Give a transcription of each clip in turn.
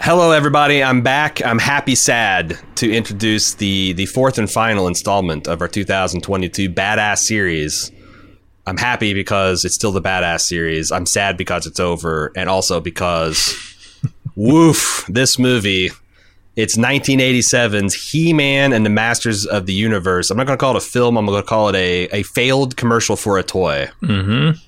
Hello, everybody. I'm back. I'm happy, sad to introduce the the fourth and final installment of our 2022 Badass series. I'm happy because it's still the Badass series. I'm sad because it's over, and also because, woof, this movie. It's 1987's He-Man and the Masters of the Universe. I'm not going to call it a film. I'm going to call it a a failed commercial for a toy. Mm-hmm.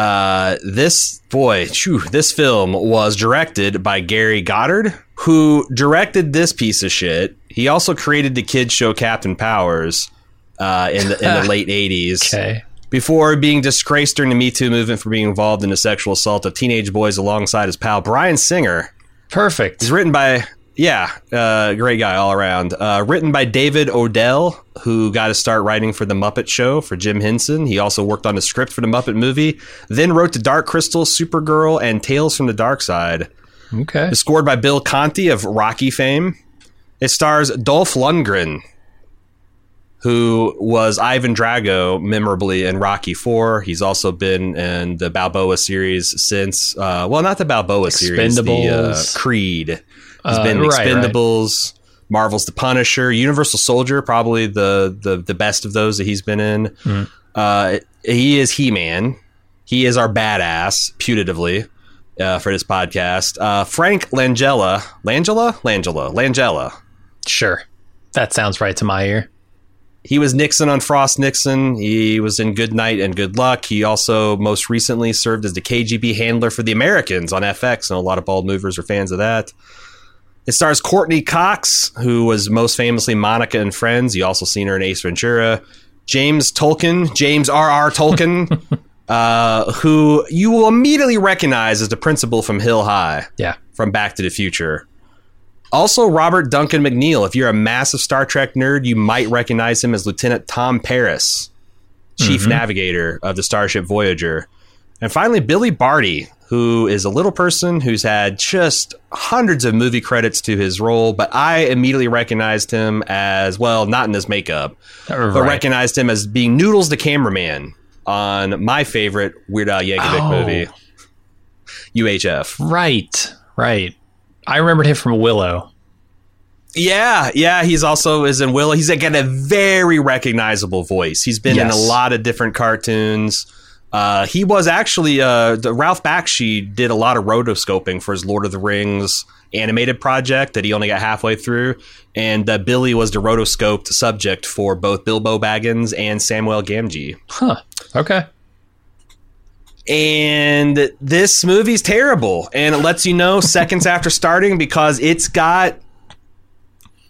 Uh, this boy, phew, this film was directed by Gary Goddard, who directed this piece of shit. He also created the kids show Captain Powers uh, in the in the late '80s. Okay. Before being disgraced during the Me Too movement for being involved in the sexual assault of teenage boys alongside his pal Bryan Singer. Perfect. It's written by yeah, uh, great guy all around. Uh, written by David Odell, who got to start writing for The Muppet Show for Jim Henson. He also worked on the script for The Muppet Movie, then wrote The Dark Crystal, Supergirl, and Tales from the Dark Side. Okay. It's scored by Bill Conti of Rocky fame. It stars Dolph Lundgren, who was Ivan Drago memorably in Rocky 4. He's also been in the Balboa series since, uh, well, not the Balboa series, the uh, Creed. He's Uh, been in right, right. Expendables, Marvel's The Punisher, Universal Soldier, probably the the, the best of those that he's been in. Mm-hmm. Uh, he is He Man. He is our badass, putatively, uh, for this podcast. Uh, Frank Langella, Langella, Langella, Langella. Sure. That sounds right to my ear. He was Nixon on Frost Nixon. He was in Good Night and Good Luck. He also most recently served as the KGB handler for the Americans on FX, and a lot of bald movers are fans of that. It stars Courteney Cox, who was most famously Monica in Friends. You also seen her in Ace Ventura. James Tolkien, James R.R. Tolkien, uh, who you will immediately recognize as the principal from Hill High Yeah. from Back to the Future. Also, Robert Duncan McNeil. If you're a massive Star Trek nerd, you might recognize him as Lieutenant Tom Paris, Chief Navigator of the Starship Voyager. And finally, Billy Barty, who is a little person who's had just hundreds of movie credits to his role, but I immediately recognized him as well, not in his makeup, but recognized him as being Noodles the cameraman on my favorite Weird Al Yankovic Oh. movie, UHF. Right. Right. I remembered him from Willow. Yeah, yeah, he's also is in Willow. He's again a very recognizable voice. He's been in a lot of different cartoons. Uh, he was actually uh, the Ralph Bakshi did a lot of rotoscoping for his Lord of the Rings animated project that he only got halfway through, and uh, Billy was the rotoscoped subject for both Bilbo Baggins and Samuel Gamgee. Huh. Okay. And this movie's terrible, and it lets you know seconds after starting because it's got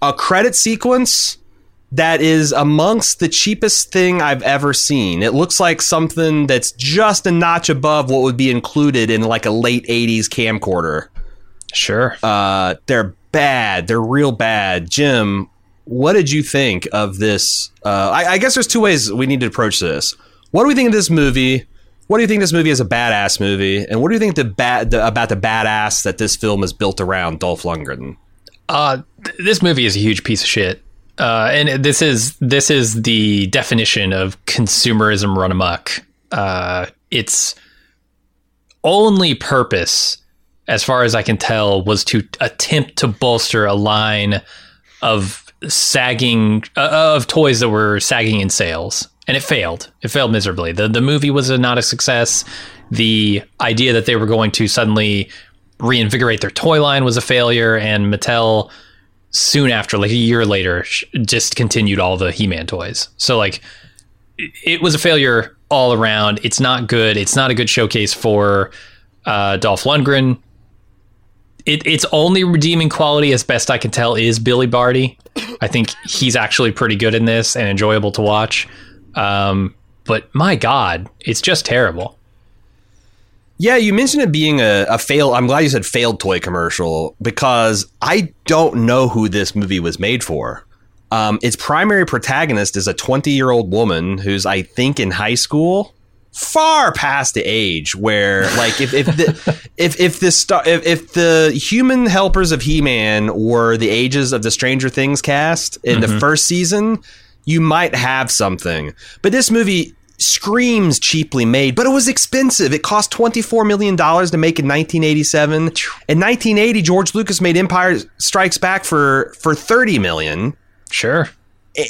a credit sequence that is amongst the cheapest thing I've ever seen. It looks like something that's just a notch above what would be included in like a late 80s camcorder. Sure. Uh, they're bad. They're real bad. Jim, what did you think of this? Uh, I, I guess there's two ways we need to approach this. What do we think of this movie? What do you think this movie is a badass movie? And what do you think the bad the, about the badass that this film is built around Dolph Lundgren? Uh, th- this movie is a huge piece of shit. Uh, and this is this is the definition of consumerism run amok. Uh, its only purpose, as far as I can tell, was to attempt to bolster a line of sagging uh, of toys that were sagging in sales, and it failed. It failed miserably. the The movie was not a success. The idea that they were going to suddenly reinvigorate their toy line was a failure, and Mattel soon after, like a year later, sh- just continued all the He-Man toys. So like, it- it was a failure all around. It's not good. It's not a good showcase for uh, Dolph Lundgren. It, its only redeeming quality, as best I can tell, is Billy Barty. I think he's actually pretty good in this and enjoyable to watch. Um, but my God, it's just terrible. Yeah, you mentioned it being a, a failed. I'm glad you said failed toy commercial because I don't know who this movie was made for. Um, its primary protagonist is a 20 year old woman who's, I think, in high school, far past the age where, like, if if the if if the star if, if the human helpers of He Man were the ages of the Stranger Things cast in the first season, you might have something. But this movie screams cheaply made, but it was expensive. It cost $24 million to make in 1987. In 1980, George Lucas made Empire Strikes Back for, for 30 million. Sure.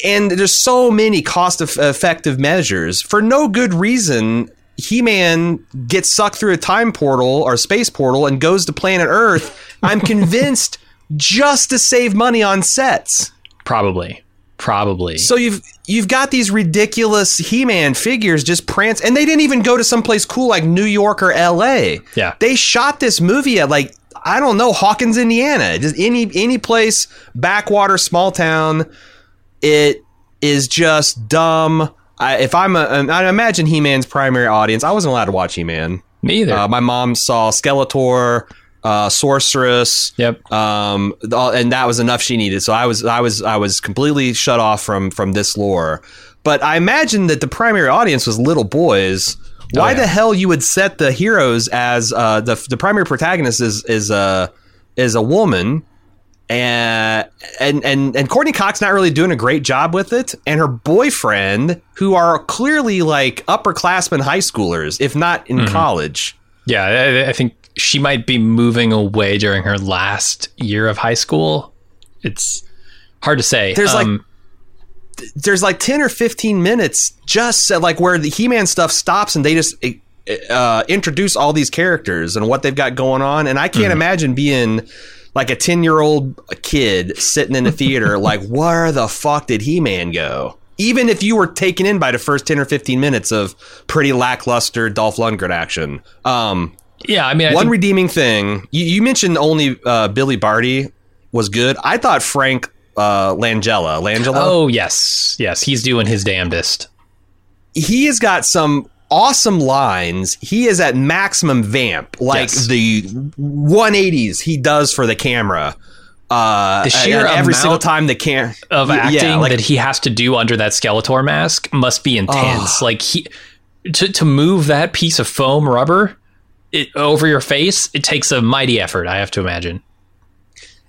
And there's so many cost effective measures for no good reason. He Man gets sucked through a time portal or space portal and goes to planet Earth. I'm convinced just to save money on sets. Probably. Probably. So you've you've got these ridiculous He-Man figures just prance, and they didn't even go to someplace cool like New York or L.A. Yeah. they shot this movie at like I don't know Hawkins, Indiana, just any any place backwater small town. It is just dumb. I, if I'm a, I imagine He-Man's primary audience. I wasn't allowed to watch He-Man. Me either. Uh, my mom saw Skeletor, uh, Sorceress. Yep. Um, and that was enough she needed. So I was, I was, I was completely shut off from from this lore. But I imagine that the primary audience was little boys. Why Oh, yeah. the hell you would set the heroes as uh, the the primary protagonist is is a is a woman, and and and and Courteney Cox not really doing a great job with it, and her boyfriend, who are clearly like upperclassmen high schoolers, if not in Mm-hmm. college. yeah, I, I think she might be moving away during her last year of high school. It's hard to say. There's, like, Um, there's like 10 or 15 minutes just set, like where the he-man stuff stops and they just uh, introduce all these characters and what they've got going on and i can't imagine being like a 10 year old kid sitting in the theater like where the fuck did he-man go even if you were taken in by the first 10 or 15 minutes of pretty lackluster Dolph Lundgren action. Um, yeah, I mean, I one think- redeeming thing you, you mentioned only uh, Billy Barty was good. I thought Frank uh, Langella, Langella, oh yes, yes, he's doing his damnedest. he has got some awesome lines. He is at maximum vamp, like Yes. the 180s he does for the camera. Uh, The sheer every single time the cam of acting yeah, like that he has to do under that Skeletor mask must be intense. Like he to to move that piece of foam rubber it, over your face, it takes a mighty effort. I have to imagine.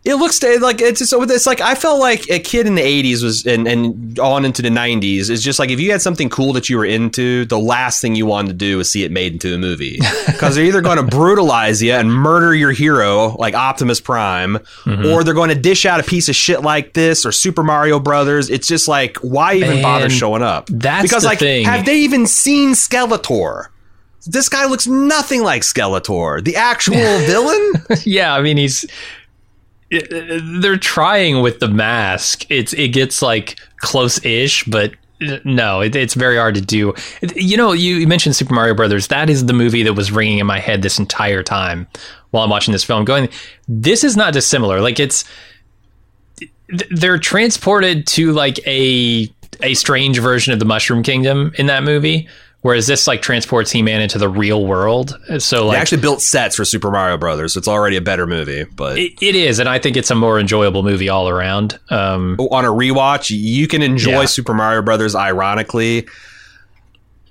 It looks like it's just, it's like I felt like a kid in the '80s was and, and on into the '90s is just like if you had something cool that you were into, the last thing you wanted to do was see it made into a movie because they're either going to brutalize you and murder your hero like Optimus Prime, mm-hmm. or they're going to dish out a piece of shit like this or Super Mario Brothers. It's just like why even bother showing up? that's because the like thing. have they even seen Skeletor? This guy looks nothing like Skeletor, the actual villain. yeah, I mean he's they're trying with the mask. It's it gets like close-ish, but uh, no, it, it's very hard to do. You know, you, you mentioned Super Mario Brothers. That is the movie that was ringing in my head this entire time while I'm watching this film. Going, this is not dissimilar. Like it's they're transported to like a a strange version of the Mushroom Kingdom in that movie. Whereas this like transports He-Man into the real world. So They like actually built sets for Super Mario Brothers. So it's already a better movie, but It, it is, and I think it's a more enjoyable movie all around. Um, on a rewatch, you can enjoy Yeah. Super Mario Brothers. Ironically,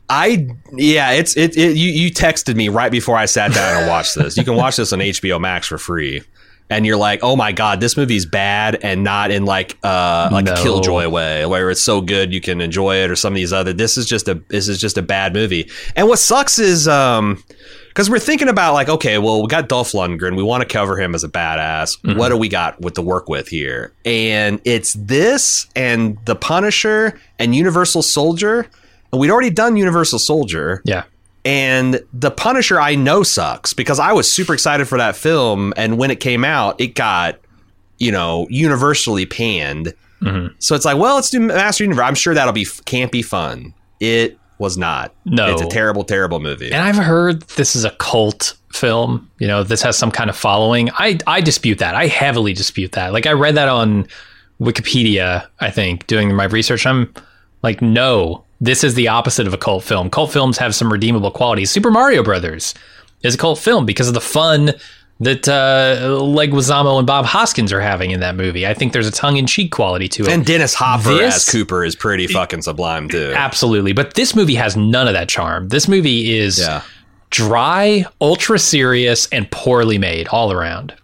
I yeah, it's it, it. You you texted me right before I sat down and watched this. You can watch this on HBO Max for free, and you're like, oh my god, this movie's bad, and not in like uh like a killjoy way where it's so good you can enjoy it, or some of these other. This is just a this is just a bad movie. And what sucks is um. Because we're thinking about like, okay, well, we got Dolph Lundgren. We want to cover him as a badass. What do we got with to work with here? And it's this and the Punisher and Universal Soldier. And we'd already done Universal Soldier. yeah, And the Punisher I know sucks because I was super excited for that film. And when it came out, it got, you know, universally panned. Mm-hmm. So it's like, well, let's do Master Universe. I'm sure that'll be campy fun. It was not. No. It's a terrible, terrible movie. and I've heard this is a cult film. You know, this has some kind of following. I I dispute that. I heavily dispute that. Like I read that on Wikipedia. I think doing my research, I'm like, no, this is the opposite of a cult film. Cult films have some redeemable qualities. Super Mario Brothers is a cult film because of the fun that uh, Leguizamo and Bob Hoskins are having in that movie. I think there's a tongue in cheek quality to it. And Dennis Hopper This- as Koopa is pretty fucking sublime too. Absolutely. But this movie has none of that charm. This movie is Yeah. dry, ultra serious, and poorly made all around.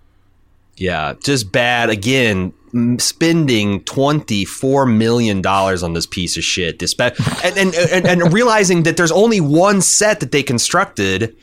Yeah, just bad. Again, spending twenty four million dollars on this piece of shit, Dispe- and, and, and and realizing that there's only one set that they constructed,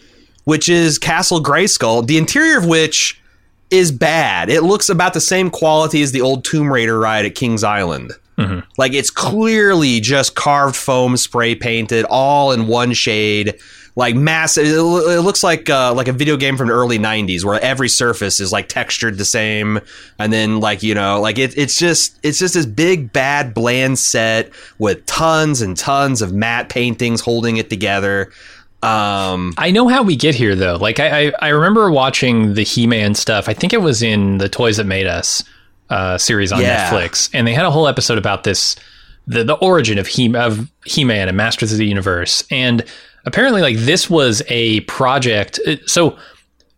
which is Castle Grayskull, the interior of which is bad. It looks about the same quality as the old Tomb Raider ride at Kings Island. Mm-hmm. Like it's clearly just carved foam, spray painted, all in one shade. Like massive. It, looks like uh, like a video game from the early '90s, where every surface is like textured the same, and then like you know, like it, it's just it's just this big bad bland set with tons and tons of matte paintings holding it together. Um, I know how we get here though. Like I, I, I remember watching the He-Man stuff. I think it was in the Toys That Made Us uh, series on Yeah. Netflix, and they had a whole episode about this, the the origin of He of He-Man and Masters of the Universe. And apparently, like this was a project. uh, So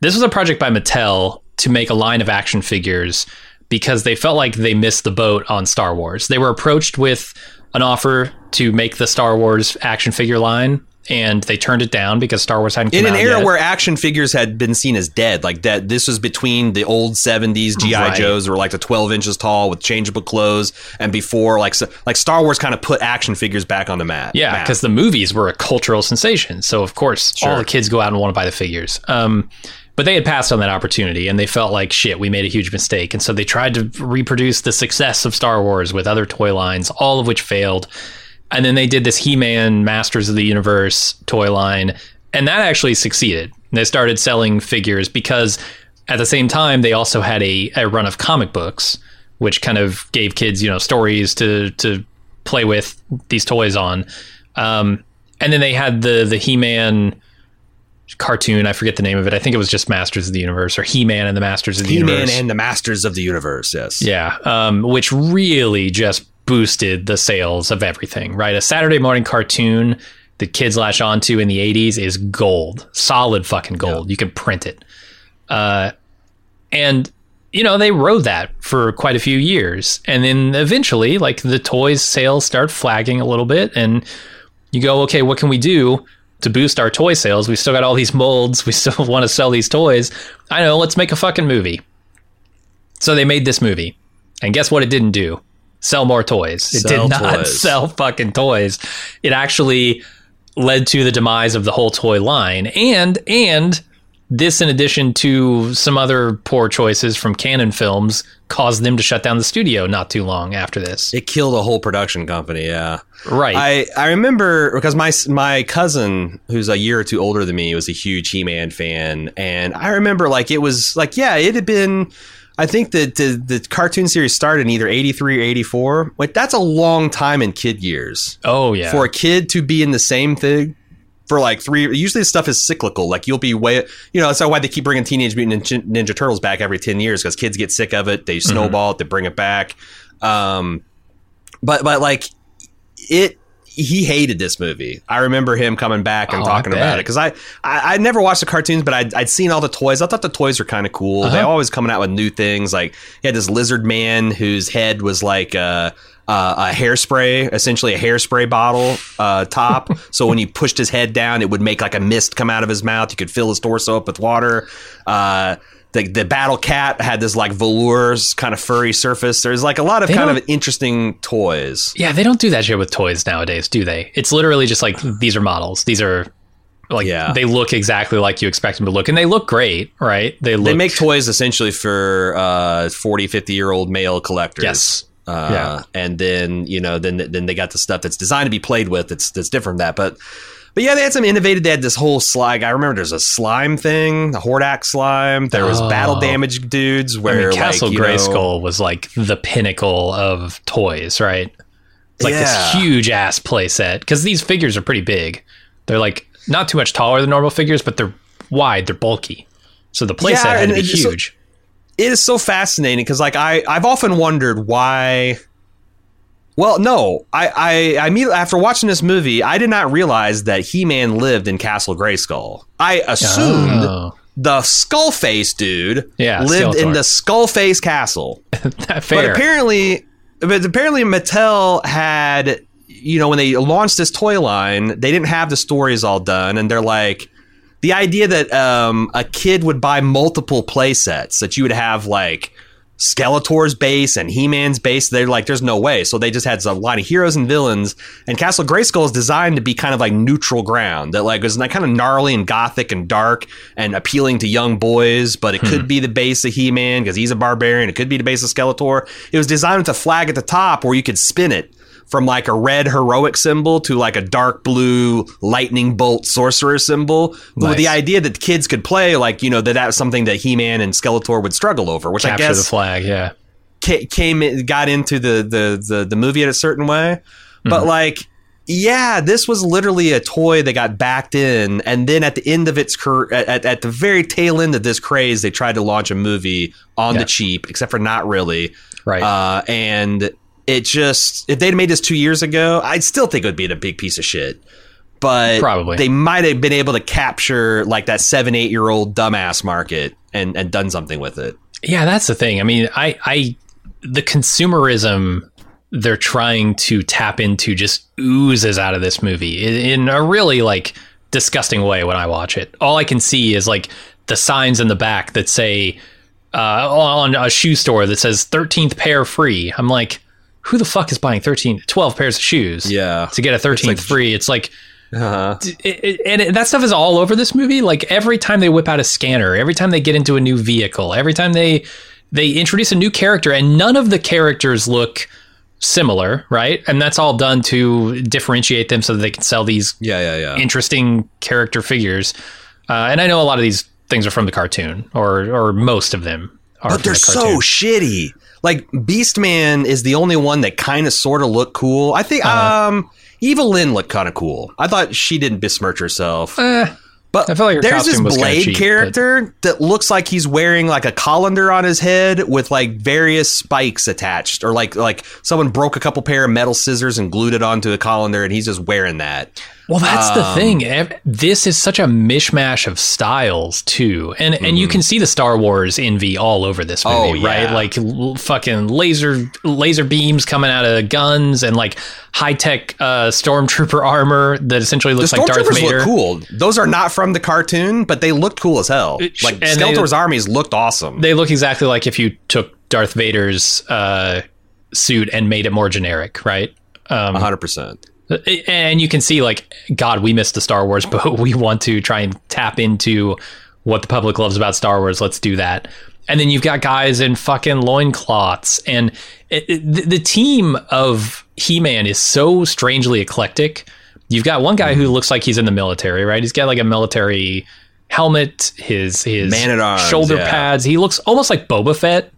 this was a project by Mattel to make a line of action figures because they felt like they missed the boat on Star Wars. They were approached with an offer to make the Star Wars action figure line. And they turned it down because Star Wars hadn't come in an era yet. where action figures had been seen as dead, like that, this was between the old '70s GI Right. Joes were like the 12 inches tall with changeable clothes, and before like so- like Star Wars kind of put action figures back on the mat. Yeah, because the movies were a cultural sensation. So of course, all the kids go out and want to buy the figures. Um, but they had passed on that opportunity, and they felt like shit. We made a huge mistake, and so they tried to reproduce the success of Star Wars with other toy lines, all of which failed. And then they did this He-Man Masters of the Universe toy line, and that actually succeeded. They started selling figures because at the same time they also had a, a run of comic books, which kind of gave kids, you know, stories to to play with these toys on. Um, and then they had the the He-Man cartoon. I forget the name of it. I think it was just Masters of the Universe or He-Man and the Masters of the He-Man Universe. and the Masters of the Universe. Yes. Yeah, um, which really just boosted the sales of everything, right? A Saturday morning cartoon that kids latch onto in the 80s is gold, solid fucking gold. You can print it. Uh, and, you know, they rode that for quite a few years. And then eventually, like, the toys sales start flagging a little bit. And you go, okay, what can we do to boost our toy sales? We still got all these molds. We still want to sell these toys. I know, let's make a fucking movie. So they made this movie. And guess what it didn't do? Sell more toys. It Sell did not toys. sell fucking toys. It actually led to the demise of the whole toy line. And and this in addition to some other poor choices from Cannon Films caused them to shut down the studio not too long after this. It killed a whole production company. Yeah. Right. I, I remember because my my cousin who's a year or two older than me was a huge He-Man fan and I remember like it was like yeah it had been I think that the, the cartoon series started in either 83 or 84 like that's a long time in kid years. Oh yeah. for a kid to be in the same thing for like three usually this stuff is cyclical. Like you'll be way you know that's why they keep bringing teenage mutant ninja, ninja turtles back every 10 years because kids get sick of it. They snowball it. They bring it back. Um but but like it he hated this movie. I remember him coming back and Oh, talking about it because I, I I never watched the cartoons, but I'd, I'd seen all the toys. I thought the toys were kind of cool. They Uh-huh. always coming out with new things. Like he had this lizard man whose head was like a, a, a hairspray, essentially a hairspray bottle uh, top. so when you pushed his head down, it would make like a mist come out of his mouth. You could fill his torso up with water. Uh, the, the battle cat had this like velours kind of furry surface. There's like a lot of They kind of interesting toys. yeah, they don't do that shit with toys nowadays, do they? It's literally just like these are models. These are like Yeah. they look exactly like you expect them to look and they look great, right? They look They make toys essentially for uh, 40, 50 year old male collectors. Yes. Uh, Yeah. And then, you know, then then they got the stuff that's designed to be played with that's that's different from that. But but yeah, they had some innovative. They had this whole slime. I remember there's a slime thing, the Hordak slime. There was Oh. battle damage dudes I where mean, Castle like, you know- Grayskull was like the pinnacle of toys, right? It's like Yeah. this huge ass playset because these figures are pretty big. They're like not too much taller than normal figures, but they're wide, they're bulky. So the playset Yeah, had to be it's so- huge. it is so fascinating because like I I've often wondered why Well, no, I, I, I immediately after watching this movie, I did not realize that He Man lived in Castle Grayskull. I assumed Oh. the Skullface dude Yeah, lived in the Skull Face Castle. Fair. But apparently, but apparently Mattel had, you know, when they launched this toy line, they didn't have the stories all done, and they're like, the idea that um, a kid would buy multiple play sets that you would have like Skeletor's base and He-Man's base. They're like, there's no way. So they just had a lot of heroes and villains. And Castle Grayskull is designed to be kind of like neutral ground. That like is kind of gnarly and gothic and dark and appealing to young boys. But it could hmm. be the base of He-Man because he's a barbarian. It could be the base of Skeletor. It was designed with a flag at the top where you could spin it from like a red heroic symbol to like a dark blue lightning bolt sorcerer symbol with the idea that kids could play like you know that that was something that He-Man and Skeletor would struggle over which I guess the flag. Yeah. ca- came in- got into the the the, the movie in a certain way but Mm-hmm. like yeah this was literally a toy that got backed in and then at the end of its cur- at, at, at the very tail end of this craze they tried to launch a movie on Yeah. the cheap except for not really Right. uh, and it just if they'd made this two years ago i'd still think it would be a big piece of shit but Probably. they might have been able to capture like that seven eight year old dumbass market and and done something with it Yeah, that's the thing. I mean, I, I, the consumerism they're trying to tap into just oozes out of this movie in, in a really like disgusting way when I watch it. All I can see is like the signs in the back that say uh, on a shoe store that says 13th pair free. I'm like, who the fuck is buying 13, 12 pairs of shoes? Yeah. To get a 13th like- free. It's like, uh-huh. it, it- and it, that stuff is all over this movie. Like every time they whip out a scanner, every time they get into a new vehicle, every time they they introduce a new character, and none of the characters look similar, right? And that's all done to differentiate them so that they can sell these yeah yeah yeah interesting character figures. Uh, and I know a lot of these things are from the cartoon, or or most of them are. but they're the so shitty. Like Beastman is the only one that kind of sort of looked cool. I think Uh-huh. um Evil-Lyn looked kind of cool. I thought she didn't besmirch herself. Eh, but I like there's this costume was kinda Blade cheap, character that looks like he's wearing like a colander on his head with like various spikes attached, or like like someone broke a couple pair of metal scissors and glued it onto a colander, and he's just wearing that. Well, that's the Um, thing. This is such a mishmash of styles too, and and you can see the Star Wars envy all over this movie, Mm-hmm. Oh, right? Like l- fucking laser laser beams coming out of guns and like high tech uh, stormtrooper armor that essentially The looks like Darth Vader. look cool. Those are not from the cartoon, but they looked cool as hell. Like and they- Skeletor's armies looked awesome. They look exactly like if you took Darth Vader's uh, suit and made it more generic, right? Um, hundred percent. And you can see like god we missed the star wars but we want to try and tap into what the public loves about star wars. Let's do that. And then you've got guys in fucking loincloths. And it, it- the, team of he-man is so strangely eclectic. You've got one guy who looks like he's in the military right? He's got like a military helmet his his Man-at-arms, shoulder yeah. pads. He looks almost like boba fett.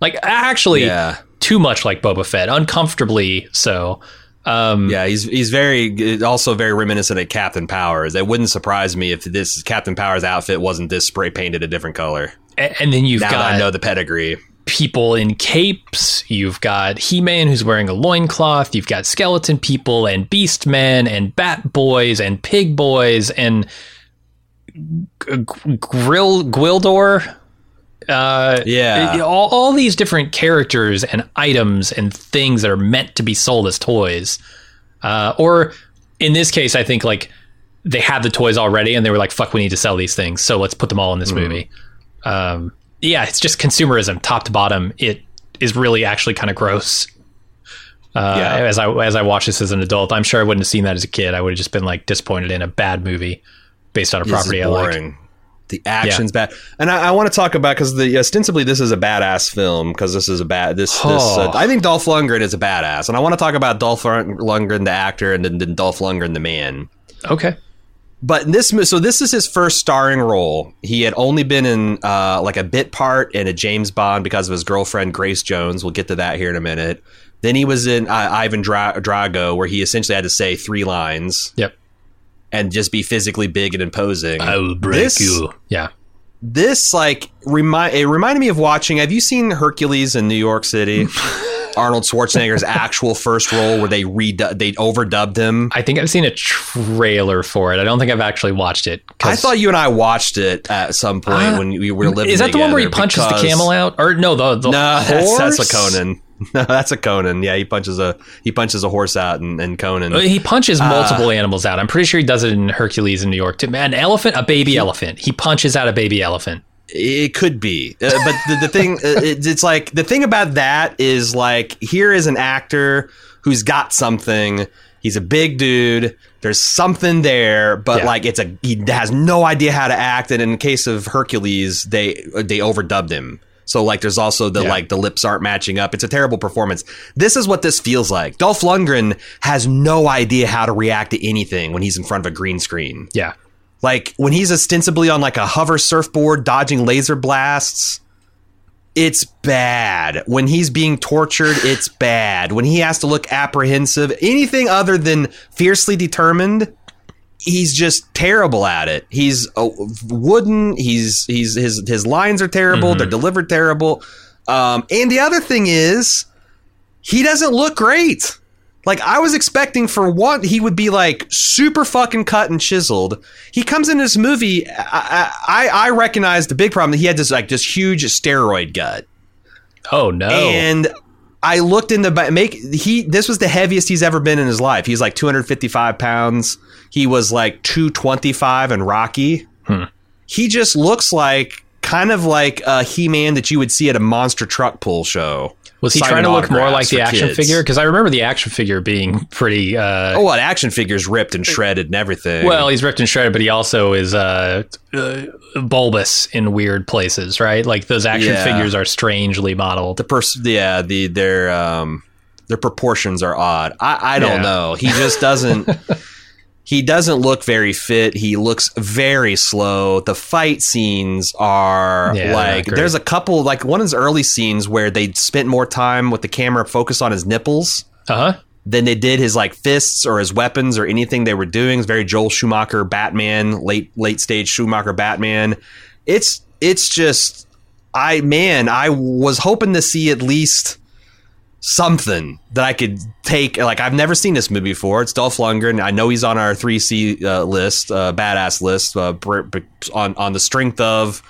Like actually Yeah. too much like boba fett. Uncomfortably so um Yeah, he's he's very also very reminiscent of Captain Powers. It wouldn't surprise me if this Captain Powers outfit wasn't this spray painted a different color. A- and then you've Now got I know the pedigree. people in capes you've got he-man who's wearing a loincloth you've got skeleton people and beast men and bat boys and pig boys and grill gwildor uh Yeah. all, all these different characters and items and things that are meant to be sold as toys uh or in this case i think like they had the toys already and they were like fuck we need to sell these things so let's put them all in this movie um yeah it's just consumerism top to bottom it is really actually kind of gross uh, Yeah. as I as I watch this as an adult, I'm sure I wouldn't have seen that as a kid. I would have just been like disappointed in a bad movie based on a This is property I like. The action's bad, and I, I want to talk about because the ostensibly this is a badass film because this is a bad this this uh, Oh. I think Dolph Lundgren is a badass, and I want to talk about Dolph Lundgren the actor and then, then Dolph Lundgren the man. Okay. But in this so this is his first starring role. He had only been in uh, like a bit part in a James Bond because of his girlfriend Grace Jones. We'll get to that here in a minute. Then he was in uh, Ivan Dra- Drago, where he essentially had to say three lines Yep. And just be physically big and imposing. I will break This- you. Yeah. This like remind it reminded me of watching. Have you seen Hercules in New York City? Arnold Schwarzenegger's actual first role where they read they overdubbed him? I think I've seen a trailer for it. I don't think I've actually watched it. I thought you and I watched it at some point uh, when we were living. In Is that the one where he punches the camel out? Or no, the, the no, horse? That's, that's a Conan. No, that's a Conan. Yeah, he punches a he punches a horse out and, and Conan. He punches uh, multiple uh, animals out. I'm pretty sure he does it in Hercules in New York too. An elephant, a baby he, elephant. He punches out a baby elephant. It could be, uh, but the, the thing uh, it, it's like the thing about that is like here is an actor who's got something. He's a big dude. There's something there, but yeah. like it's a he has no idea how to act. And in the case of Hercules, they they overdubbed him. So like there's also the yeah. like the lips aren't matching up. It's a terrible performance. This is what this feels like. Dolph Lundgren has no idea how to react to anything when he's in front of a green screen. Yeah. Like when he's ostensibly on like a hover surfboard dodging laser blasts, it's bad. When he's being tortured, it's bad. When he has to look apprehensive, anything other than fiercely determined, he's just terrible at it. He's uh, wooden. He's he's his his lines are terrible. Mm-hmm. They're delivered terrible. Um, and the other thing is, he doesn't look great. Like I was expecting for what he would be like super fucking cut and chiseled. He comes in this movie. I I, I recognize the big problem that he had this like this huge steroid gut. Oh no! And I looked in the make he this was the heaviest he's ever been in his life. He's like 255 pounds. He was like 225 and Rocky. Hmm. He just looks like kind of like a He Man that you would see at a monster truck pull show. Was he trying to look more like the action kids. figure? Because I remember the action figure being pretty. Uh, oh, what action figure's ripped and shredded and everything. Well, he's ripped and shredded, but he also is uh, uh, bulbous in weird places, right? Like those action yeah. figures are strangely modeled. The person, yeah, the their um, their proportions are odd. I, I don't yeah. know. He just doesn't. he doesn't look very fit. He looks very slow. The fight scenes are yeah, like there's a couple like one of his early scenes where they spent more time with the camera focused on his nipples. Uh-huh. Than they did his like fists or his weapons or anything they were doing. It's very Joel Schumacher Batman, late late stage Schumacher Batman. It's it's just I man, I was hoping to see at least something that I could take. Like I've never seen this movie before. It's Dolph Lundgren. I know he's on our three C uh, list, uh, badass list, uh, on on the strength of,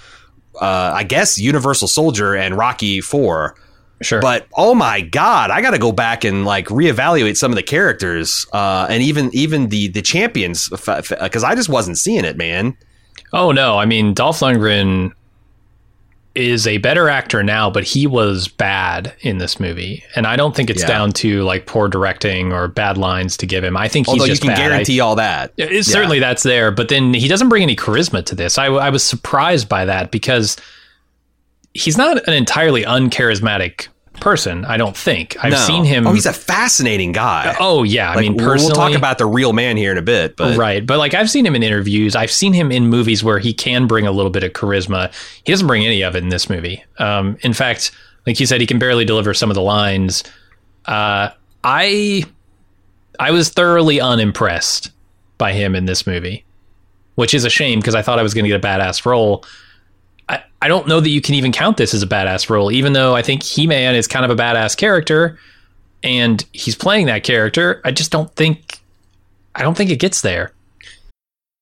uh, I guess, Universal Soldier and Rocky Four. Sure. But oh my god, I got to go back and like reevaluate some of the characters uh, and even even the the champions because I just wasn't seeing it, man. Oh no, I mean Dolph Lundgren is a better actor now, but he was bad in this movie, and I don't think it's yeah. down to like poor directing or bad lines to give him. I think he's Although you can bad. guarantee I, all that. yeah. Certainly, that's there, but then he doesn't bring any charisma to this. I, I was surprised by that because he's not an entirely uncharismatic person. I don't think I've no. seen him. Oh, he's a fascinating guy. Oh yeah, like, I mean, personally, we'll talk about the real man here in a bit, but right. But like I've seen him in interviews. I've seen him in movies where he can bring a little bit of charisma. He doesn't bring any of it in this movie. Um, in fact, like you said, he can barely deliver some of the lines. Uh, I I was thoroughly unimpressed by him in this movie, which is a shame because I thought I was going to get a badass role. I, don't know that you can even count this as a badass role, even though I think He Man is kind of a badass character and he's playing that character. I just don't think I don't think it gets there.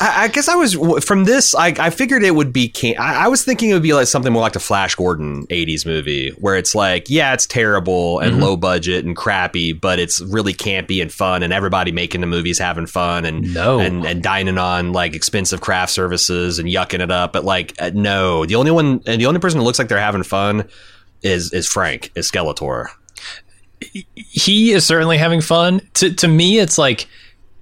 I, I guess I was from this. I, I figured it would be. I, I, was thinking it would be like something more like the Flash Gordon '80s movie, where it's like, yeah, it's terrible and mm-hmm. low budget and crappy, but it's really campy and fun, and everybody making the movies having fun and no. and and dining on like expensive craft services and yucking it up. But like, uh, no, the only one and the only person who looks like they're having fun is is Frank, is Skeletor. He is certainly having fun. To to me, it's like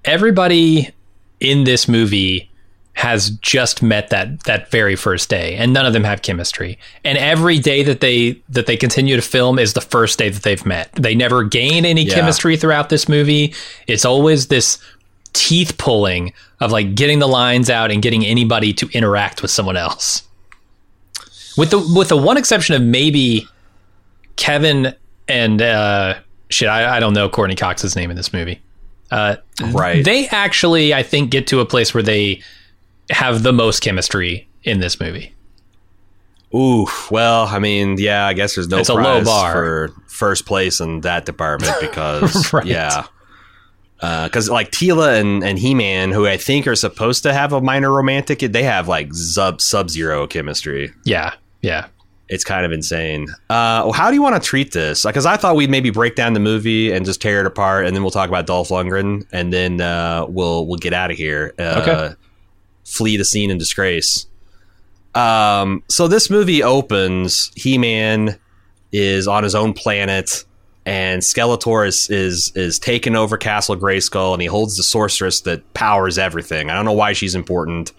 everybody in this movie has just met that that very first day and none of them have chemistry. And every day that they that they continue to film is the first day that they've met. They never gain any Yeah. chemistry throughout this movie. It's always this teeth pulling of like getting the lines out and getting anybody to interact with someone else. With the with the one exception of maybe kevin and uh shit i, I don't know courteney cox's name in this movie uh Right. they actually i think get to a place where they have the most chemistry in this movie Ooh, well, I mean, yeah, I guess there's no It's a low bar. for first place in that department because, Right. yeah, because like Teela and, and He Man, who I think are supposed to have a minor romantic, they have like sub sub zero chemistry. yeah yeah It's kind of insane. Uh, well, how do you want to treat this? Because I thought we'd maybe break down the movie and just tear it apart, and then we'll talk about Dolph Lundgren, and then uh, we'll we'll get out of here. Uh, Okay. Flee the scene in disgrace. Um, so this movie opens. He Man is on his own planet, and Skeletor is is is taking over Castle Grayskull, and he holds the sorceress that powers everything. I don't know why she's important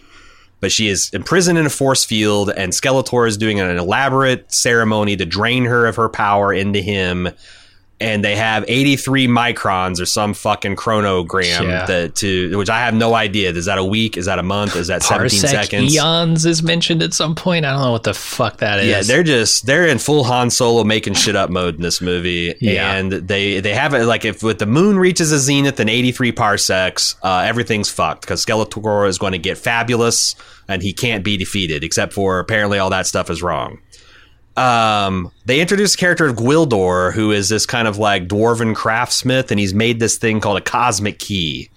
but she is imprisoned in a force field, and Skeletor is doing an elaborate ceremony to drain her of her power into him. And they have 83 microns or some fucking chronogram Yeah. that to which I have no idea. Is that a week? Is that a month? Is that 17 parsec seconds? eons is mentioned at some point i don't know what the fuck that is Yeah, they're just they're in full Han Solo making shit up mode in this movie, Yeah. and they they have it like if with the moon reaches a zenith in 83 parsecs, uh, everything's fucked because Skeletor is going to get fabulous and he can't be defeated except for apparently all that stuff is wrong. Um, they introduced the character of Gwildor, who is this kind of like dwarven craftsmith, and he's made this thing called a cosmic key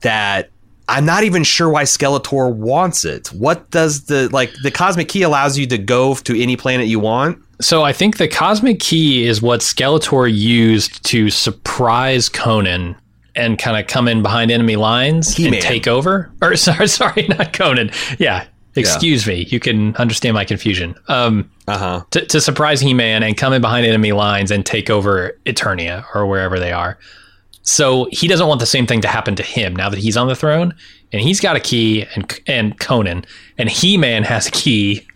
that I'm not even sure why Skeletor wants it. What does the like the cosmic key allows you to go to any planet you want? So I think the cosmic key is what Skeletor used to surprise Conan and kind of come in behind enemy lines He-Man. and take over. Or sorry, sorry, not Conan. Yeah, excuse me. You can understand my confusion. Um, Uh huh. to, to surprise He-Man and come in behind enemy lines and take over Eternia or wherever they are. So he doesn't want the same thing to happen to him now that he's on the throne, and he's got a key, and and Conan and He-Man has a key.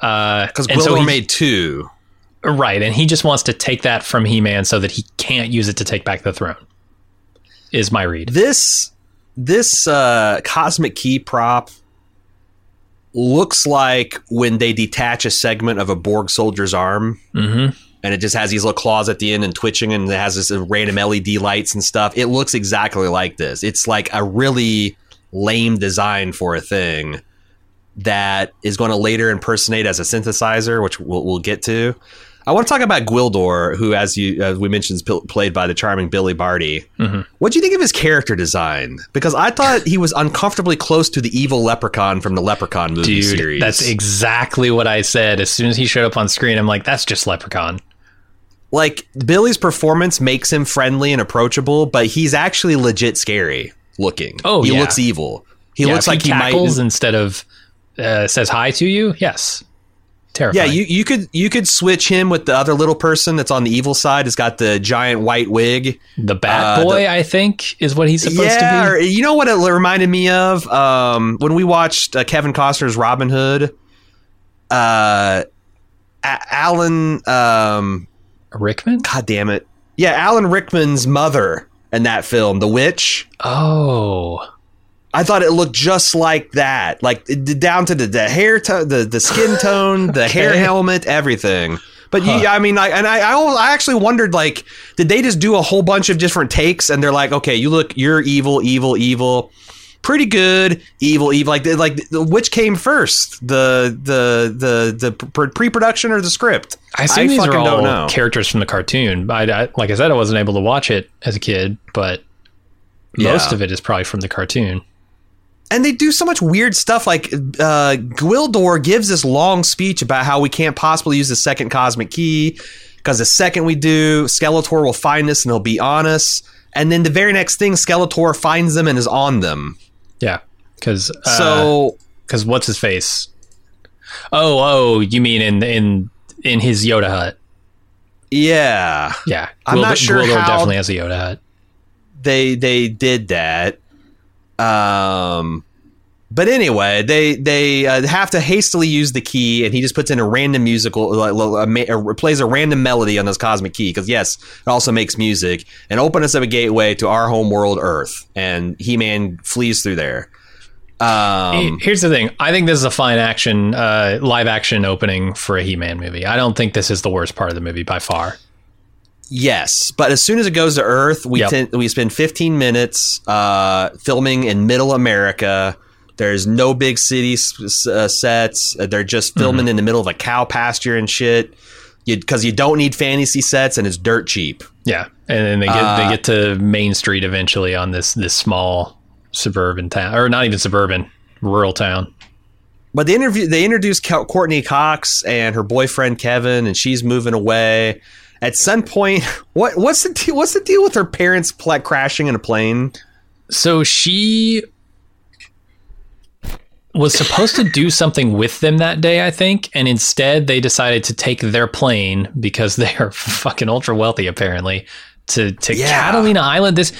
Uh, Because so he- made two. Right, and he just wants to take that from He-Man so that he can't use it to take back the throne. Is my read. This this uh, cosmic key prop looks like when they detach a segment of a Borg soldier's arm. Mm-hmm. and it just has these little claws at the end and twitching and it has this random LED lights and stuff. It looks exactly like this. It's like a really lame design for a thing that is going to later impersonate as a synthesizer, which we'll, we'll get to. I want to talk about Gwildor, who, as you as we mentioned, is pil- played by the charming Billy Barty. Mhm. What do you think of his character design? Because I thought he was uncomfortably close to the evil leprechaun from the Leprechaun movie Dude, series. that's exactly what I said. As soon as he showed up on screen, I'm like, that's just Leprechaun. like Billy's performance makes him friendly and approachable, but he's actually legit scary looking. Oh, he yeah. looks evil. He yeah, looks like he, might. instead of uh, says hi to you. Yes, Yeah, you, you could you could switch him with the other little person that's on the evil side. Has got the giant white wig. the Bat uh, Boy, I think, is what he's supposed yeah, to or, be. you know what it reminded me of um, when we watched uh, Kevin Costner's Robin Hood. Uh, A- Alan, um, Rickman. God damn it, yeah, Alan Rickman's mother in that film, The Witch. Oh, I thought it looked just like that, like down to the, the hair tone, the the skin tone, the hair helmet, everything. But you, Huh. I mean, I, and I, I, actually wondered, like, did they just do a whole bunch of different takes, and they're like, okay, you look, you're evil, evil, evil, pretty good, evil, evil, like, like which came first, the the the the pre-production or the script? I assume these are all don't know. characters from the cartoon. I, I, like I said, I wasn't able to watch it as a kid, but most Yeah. of it is probably from the cartoon. And they do so much weird stuff. Like uh, Gwildor gives this long speech about how we can't possibly use the second cosmic key because the second we do, Skeletor will find us and he'll be on us. And then the very next thing, Skeletor finds them and is on them. Yeah, because so So because what's his face? Oh, oh, you mean in in in his Yoda hut? yeah, Yeah, I'm not sure Gwildor how- definitely has a Yoda hut. they they did that. Um, but anyway, they they uh, have to hastily use the key, and he just puts in a random musical, a, plays a random melody on this cosmic key because yes, it also makes music and opens up a gateway to our home world, Earth, and He Man flees through there. Um, Here's the thing: I think this is a fine action, uh, live action opening for a He Man movie. I don't think this is the worst part of the movie by far. Yes, but as soon as it goes to Earth, we Yep. we spend 15 minutes uh, filming in Middle America. There's no big city s- uh, sets. Uh, They're just filming in the middle of a cow pasture and shit. Because you, don't need fantasy sets and it's dirt cheap. Yeah, and then they get Uh, they get to Main Street eventually on this this small suburban town, or not even suburban, rural town. But they interview they introduce Courteney Cox and her boyfriend Kevin, and she's moving away. At some point, what what's the deal, what's the deal with her parents pla- crashing in a plane? So she was supposed to do something with them that day, I think, and instead they decided to take their plane because they are fucking ultra wealthy apparently to to Yeah. Catalina Island. This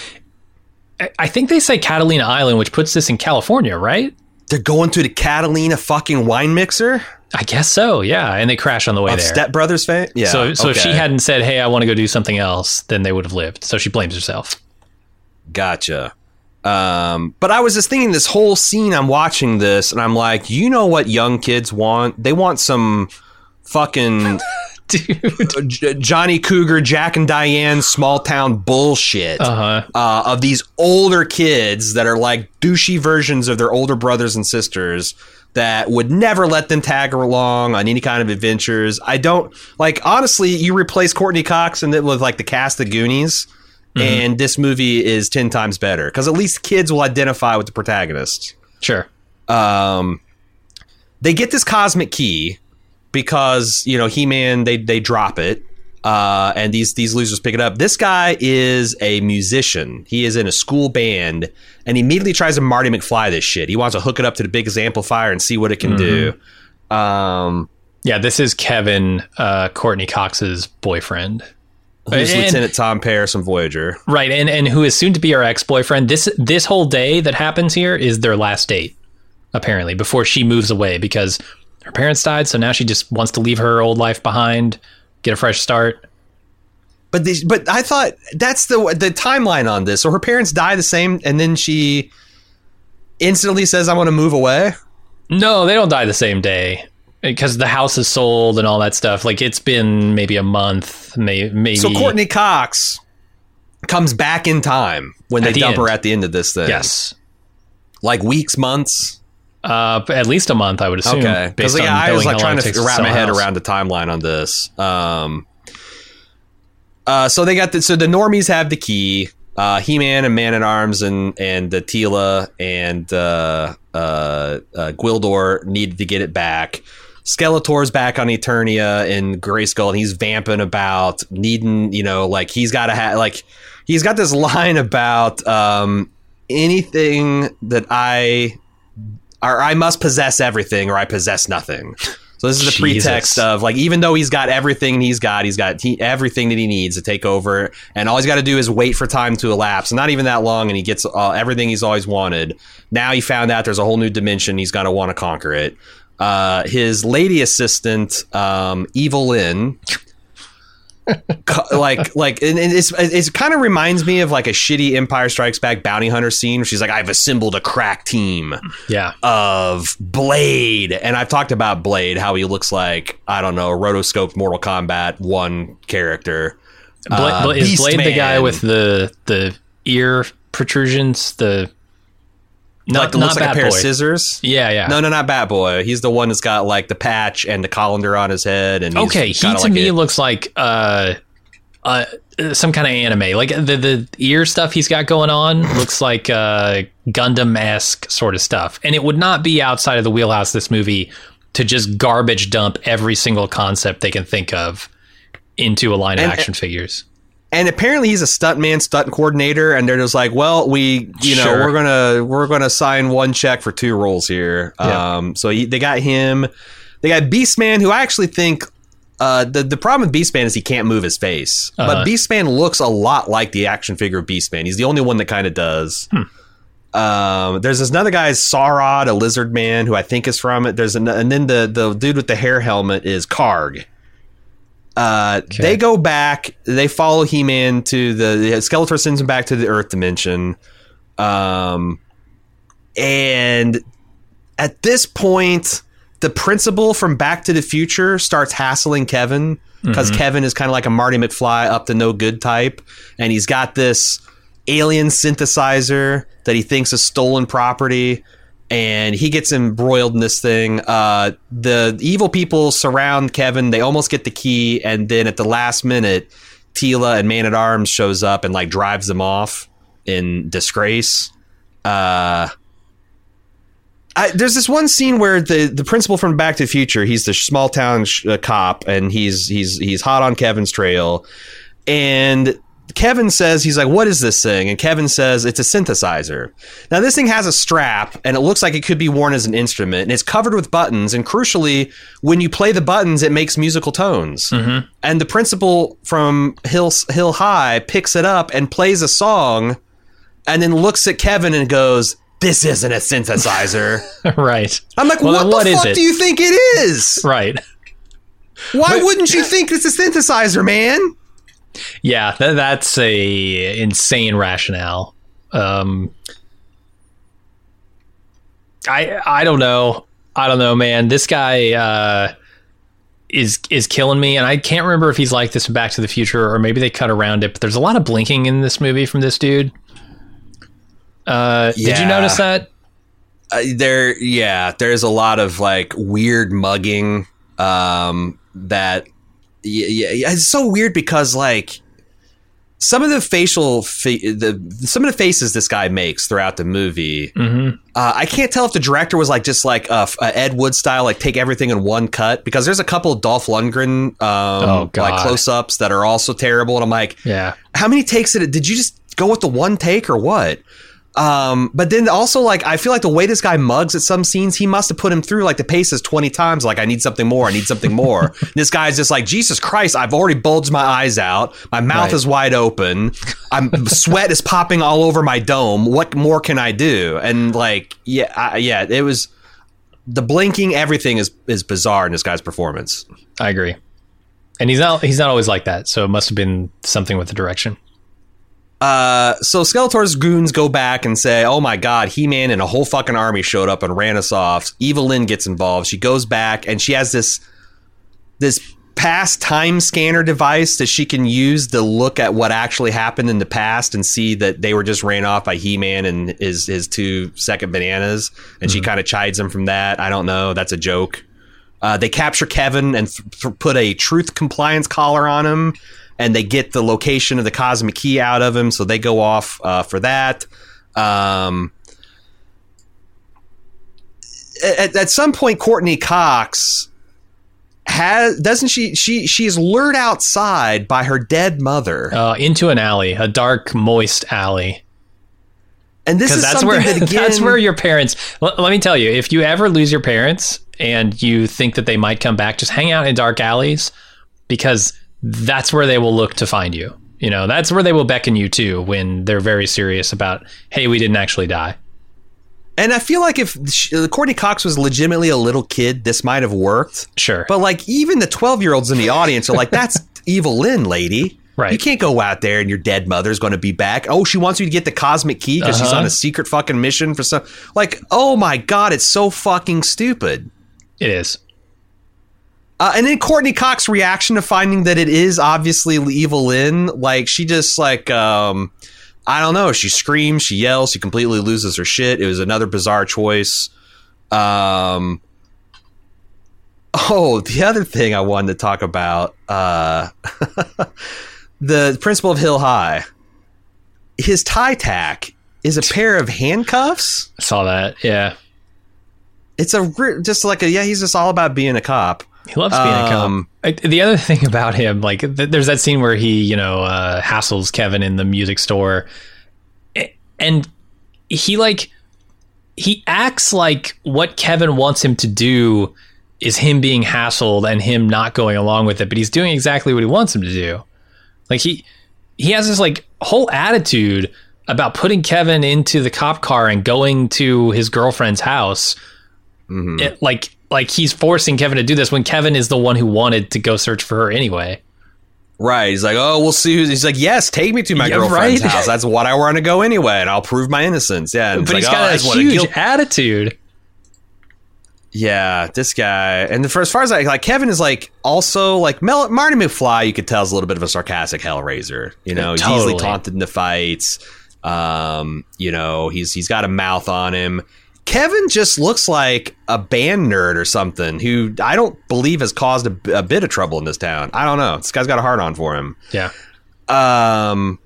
I think they say Catalina Island, which puts this in California, right? They're going to the Catalina fucking wine mixer I guess so, yeah. And they crash on the way there. Step Brothers fame. Yeah. so so if she hadn't said, "Hey, I want to go do something else," then they would have lived. So she blames herself. Gotcha. Um, but I was just thinking this whole scene. I'm watching this, and I'm like, you know what young kids want? They want some fucking Dude. J- Johnny Cougar, Jack and Diane, small town bullshit Uh-huh. uh, of these older kids that are like douchey versions of their older brothers and sisters that would never let them tag along on any kind of adventures. I don't like honestly. You replace Courteney Cox and it with like the cast of Goonies, and this movie is ten times better because at least kids will identify with the protagonist Sure. um, they get this cosmic key because you know He-Man they they drop it uh, and these these losers pick it up. This guy is a musician. He is in a school band, and he immediately tries to Marty McFly this shit. He wants to hook it up to the biggest amplifier and see what it can do. Um, Yeah, this is Kevin, uh, Courteney Cox's boyfriend. who's And- Lieutenant Tom Paris from Voyager? Right, and and who is soon to be our ex boyfriend. This this whole day that happens here is their last date, apparently, before she moves away because her parents died. So now she just wants to leave her old life behind, get a fresh start. But the, but I thought that's the the timeline on this. So her parents die the same, and then she instantly says, "I want to move away." No, they don't die the same day because the house is sold and all that stuff. Like it's been maybe a month, may, maybe. So Courteney Cox comes back in time when they the dump her at the end of this thing. yes, like weeks, months. Uh, at least a month, I would assume. Okay, because based yeah, on I was like trying to wrap my head house. around the timeline on this. Um, uh, so they got the so the normies have the key. Uh, He Man and Man at Arms and and the Teela and uh, uh, uh, Gwildor needed to get it back. Skeletor's back on Eternia in Grayskull, and he's vamping about needing, you know, like he's got to have, like, he's got this line about um, anything that I, or I must possess everything, or I possess nothing. So this is the Jesus. pretext of like, even though he's got everything he's got, he's got he, everything that he needs to take over, and all he's got to do is wait for time to elapse. Not even that long, and he gets uh, everything he's always wanted. Now he found out there's a whole new dimension. He's going to want to conquer it. Uh, his lady assistant, um, Evil-Lyn, like like and and it's it kind of reminds me of like a shitty Empire Strikes Back bounty hunter scene. Where she's like, I've assembled a crack team Yeah, of Blade, and I've talked about Blade, how he looks like I don't know, a rotoscoped Mortal Kombat one character. Bla- Uh, is Blade the guy with the the ear protrusions? The not like not looks like a pair of scissors. Yeah, yeah. No, no, not Bat Boy. He's the one that's got like the patch and the colander on his head. And he's okay, he to like me a- looks like uh, uh, some kind of anime. Like the the ear stuff he's got going on looks like uh, Gundam esque sort of stuff, and it would not be outside of the wheelhouse this movie to just garbage dump every single concept they can think of into a line of And- action figures. And apparently he's a stuntman, stunt coordinator, and they're just like, well, we, you know, Sure. we're gonna we're gonna sign one check for two roles here. Yeah. Um, so he, they got him. They got Beastman, who I actually think. Uh, the the problem with Beastman is he can't move his face, Uh-huh. but Beastman looks a lot like the action figure of Beastman. He's the only one that kind of does. Hmm. Um, there's this another guy, Saurod, a lizard man, who I think is from it. There's an, and then the the dude with the hair helmet is Karg. Uh, They go back. They follow He Man to the, the Skeletor sends him back to the Earth dimension. Um, and at this point, the principal from Back to the Future starts hassling Kevin because Kevin is kind of like a Marty McFly up to no good type, and he's got this alien synthesizer that he thinks is stolen property. And he gets embroiled in this thing. Uh, the evil people surround Kevin. They almost get the key, and then at the last minute, Teela and Man at Arms shows up and like drives them off in disgrace. Uh, I, there's this one scene where the the principal from Back to the Future, he's the small town sh- uh, cop, and he's he's he's hot on Kevin's trail, and Kevin says he's like, "What is this thing?" And Kevin says it's a synthesizer. Now this thing has a strap, and it looks like it could be worn as an instrument, and it's covered with buttons. And crucially, when you play the buttons, it makes musical tones. Mm-hmm. And the principal from Hill Hill High picks it up and plays a song, and then looks at Kevin and goes. This isn't a synthesizer. right. I'm like, Well, what the what fuck it? do you think it is? Right. Why wouldn't you think it's a synthesizer, man? Yeah, th- that's a insane rationale. Um, I I don't know. I don't know, man. This guy uh, is is killing me, and I can't remember if he's like this in Back to the Future or maybe they cut around it. But there's a lot of blinking in this movie from this dude. Uh, Did you notice that? Uh, there, yeah, there's a lot of like weird mugging. Um, that yeah, yeah, it's so weird because like some of the facial fa- the some of the faces this guy makes throughout the movie. Mm-hmm. Uh, I can't tell if the director was like just like f- uh, Ed Wood style, like take everything in one cut because there's a couple of Dolph Lundgren um, Oh, like close ups that are also terrible, and I'm like, Yeah. how many takes did it? Did you just go with the one take or what? Um, but then also like I feel like the way this guy mugs at some scenes, he must have put him through like the paces twenty times. Like I need something more, I need something more. this guy's just like Jesus Christ! I've already bulged my eyes out, my mouth Right. is wide open, I'm sweat is popping all over my dome. What more can I do? And like yeah, I, yeah, it was the blinking. Everything is is bizarre in this guy's performance. I agree. And he's not he's not always like that, so it must have been something with the direction. Uh, so Skeletor's goons go back and say, "Oh my God, He-Man and a whole fucking army showed up and ran us off." Evil-Lyn gets involved. She goes back and she has this this past time scanner device that she can use to look at what actually happened in the past and see that they were just ran off by He-Man and his his two second bananas. And she kind of chides him from that. I don't know. That's a joke. Uh, they capture Kevin and th- put a truth compliance collar on him, and they get the location of the cosmic key out of him. So they go off uh, for that. Um, at, at some point, Courteney Cox has doesn't she she she's lured outside by her dead mother, Uh, into an alley, a dark, moist alley. and this is that's where that again that's where your parents. Let, let me tell you, if you ever lose your parents and you think that they might come back, just hang out in dark alleys because that's where they will look to find you. You know, that's where they will beckon you to when they're very serious about, hey, we didn't actually die. And I feel like if sh- Courteney Cox was legitimately a little kid, this might have worked. Sure, But like even the 12 year olds in the audience are like, that's evil-Lyn, lady. Right. You can't go out there and your dead mother's going to be back. Oh, she wants you to get the cosmic key because she's Uh-huh. on a secret fucking mission for some. Like, oh my God, it's so fucking stupid. it is. Uh, and then Courteney Cox's reaction to finding that it is obviously evil-Lyn, like she just like um I don't know, she screams, she yells, she completely loses her shit. It was another bizarre choice. Um Oh, the other thing I wanted to talk about, uh the principal of Hill High. His tie tack is a pair of handcuffs. I saw that. Yeah, It's a just like a yeah, he's just all about being a cop. He loves being a cop. Um, I- The other thing about him, like, th- there's that scene where he, you know, uh, hassles Kevin in the music store, and he like he acts like what Kevin wants him to do is him being hassled and him not going along with it, but he's doing exactly what he wants him to do. Like he he has this like whole attitude about putting Kevin into the cop car and going to his girlfriend's house. It, like like he's forcing Kevin to do this when Kevin is the one who wanted to go search for her anyway. Right. He's like, oh, we'll see. Who's, he's like, yes, take me to my Yeah, girlfriend's right. house. That's what I want to go anyway, and I'll prove my innocence. Yeah. But he's like, oh, got that's a huge guilt- attitude. Yeah, this guy, and for as far as I like, Kevin is like also like Mel- Marty McFly. You could tell is a little bit of a sarcastic hellraiser. You know, he's easily taunted in the fights. Um, you know, he's he's got a mouth on him. Kevin just looks like a band nerd or something who I don't believe has caused a, a bit of trouble in this town. I don't know. This guy's got a heart on for him. Yeah. Um,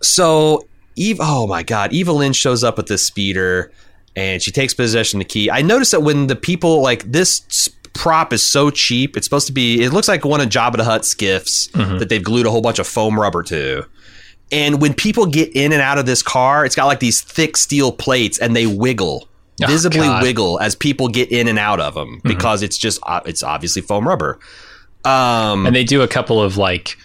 so Eve, oh my God, Evil-Lyn shows up with this speeder, and she takes possession of the key. I noticed that when the people like this prop is so cheap, it's supposed to be. It looks like one of Jabba the Hutt skiffs that they've glued a whole bunch of foam rubber to. And when people get in and out of this car, it's got like these thick steel plates, and they wiggle. Oh, Visibly God. wiggle as people get in and out of them because it's just uh, it's obviously foam rubber. Um, And they do a couple of like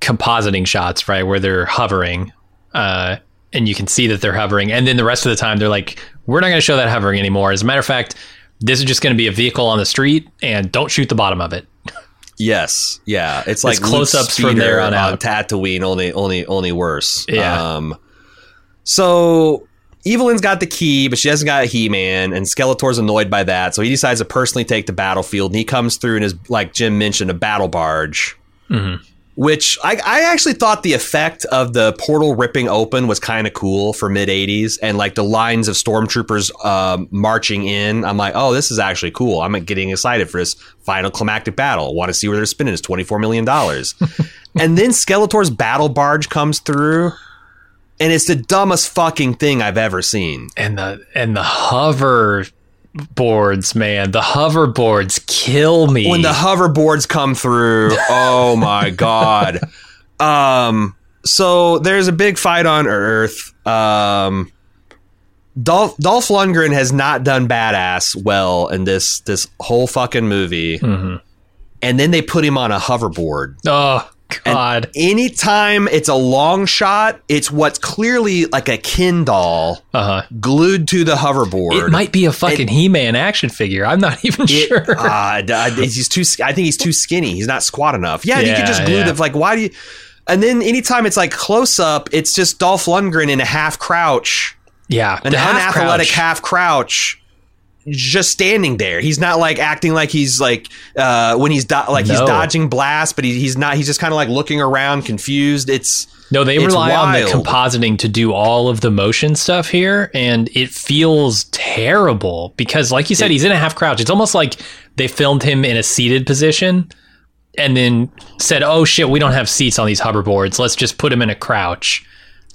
compositing shots, right, where they're hovering, uh, and you can see that they're hovering. And then the rest of the time, they're like, "We're not going to show that hovering anymore." As a matter of fact, this is just going to be a vehicle on the street, and don't shoot the bottom of it. Yes, yeah, it's like close-ups from there on out. Tatooine, only, only, only worse. Yeah. Um, so Evil-Lyn's got the key, but she hasn't got a He-Man, and Skeletor's annoyed by that. So he decides to personally take the battlefield, and he comes through in his, like Jim mentioned, a battle barge. Mm-hmm. Which I, I actually thought the effect of the portal ripping open was kind of cool for mid 80s and like the lines of stormtroopers um, marching in. I'm like, oh, this is actually cool. I'm getting excited for this final climactic battle. Want to see where they're spending this $24 million. and then Skeletor's battle barge comes through and it's the dumbest fucking thing I've ever seen. And the and the hover boards, man, the hoverboards kill me. when the hoverboards come through oh my god um so there's a big fight on earth um Dolph, Dolph Lundgren has not done badass well in this this whole fucking movie, Mm-hmm. and then they put him on a hoverboard. oh And God, anytime it's a long shot, it's what's clearly like a Ken doll uh huh. glued to the hoverboard. It might be a fucking He-Man action figure. I'm not even It- sure. uh, he's too. I think he's too skinny. He's not squat enough. Yeah, you Yeah, could just glue yeah. the like. Why do you? And then anytime it's like close up, it's just Dolph Lundgren in a half crouch, yeah, an unathletic half crouch, just standing there. He's not like acting like he's like uh, when he's do- like he's dodging blast, but he, he's not. He's just kind of like looking around, confused. It's No, they It's rely on the compositing to do all of the motion stuff here, and it feels terrible because, like you said, he's in a half crouch. It's almost like they filmed him in a seated position and then said, "Oh shit, we don't have seats on these hoverboards. Let's just put him in a crouch."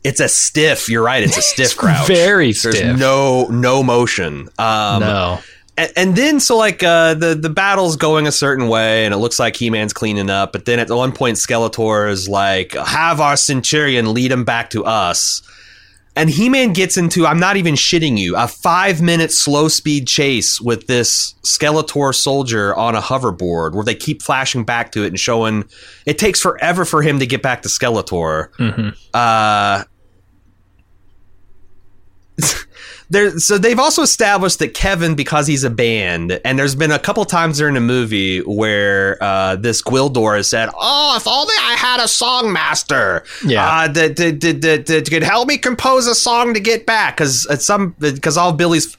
It's a stiff. You're right. It's a stiff crouch. very There's stiff. no no motion. Um, no, and, and then so like uh, the the battle's going a certain way, and it looks like He Man's cleaning up. But then at one point, Skeletor is like, "Have our Centurion lead him back to us." And He Man gets into I'm not even shitting you a five minute slow speed chase with this Skeletor soldier on a hoverboard where they keep flashing back to it and showing it takes forever for him to get back to Skeletor. Uh, there so they've also established that Kevin because he's a band and there's been a couple times during the movie where uh, this Gwildor has said oh if only I had a song master Yeah. uh, that, that, that, that, that could help me compose a song to get back because some because all Billy's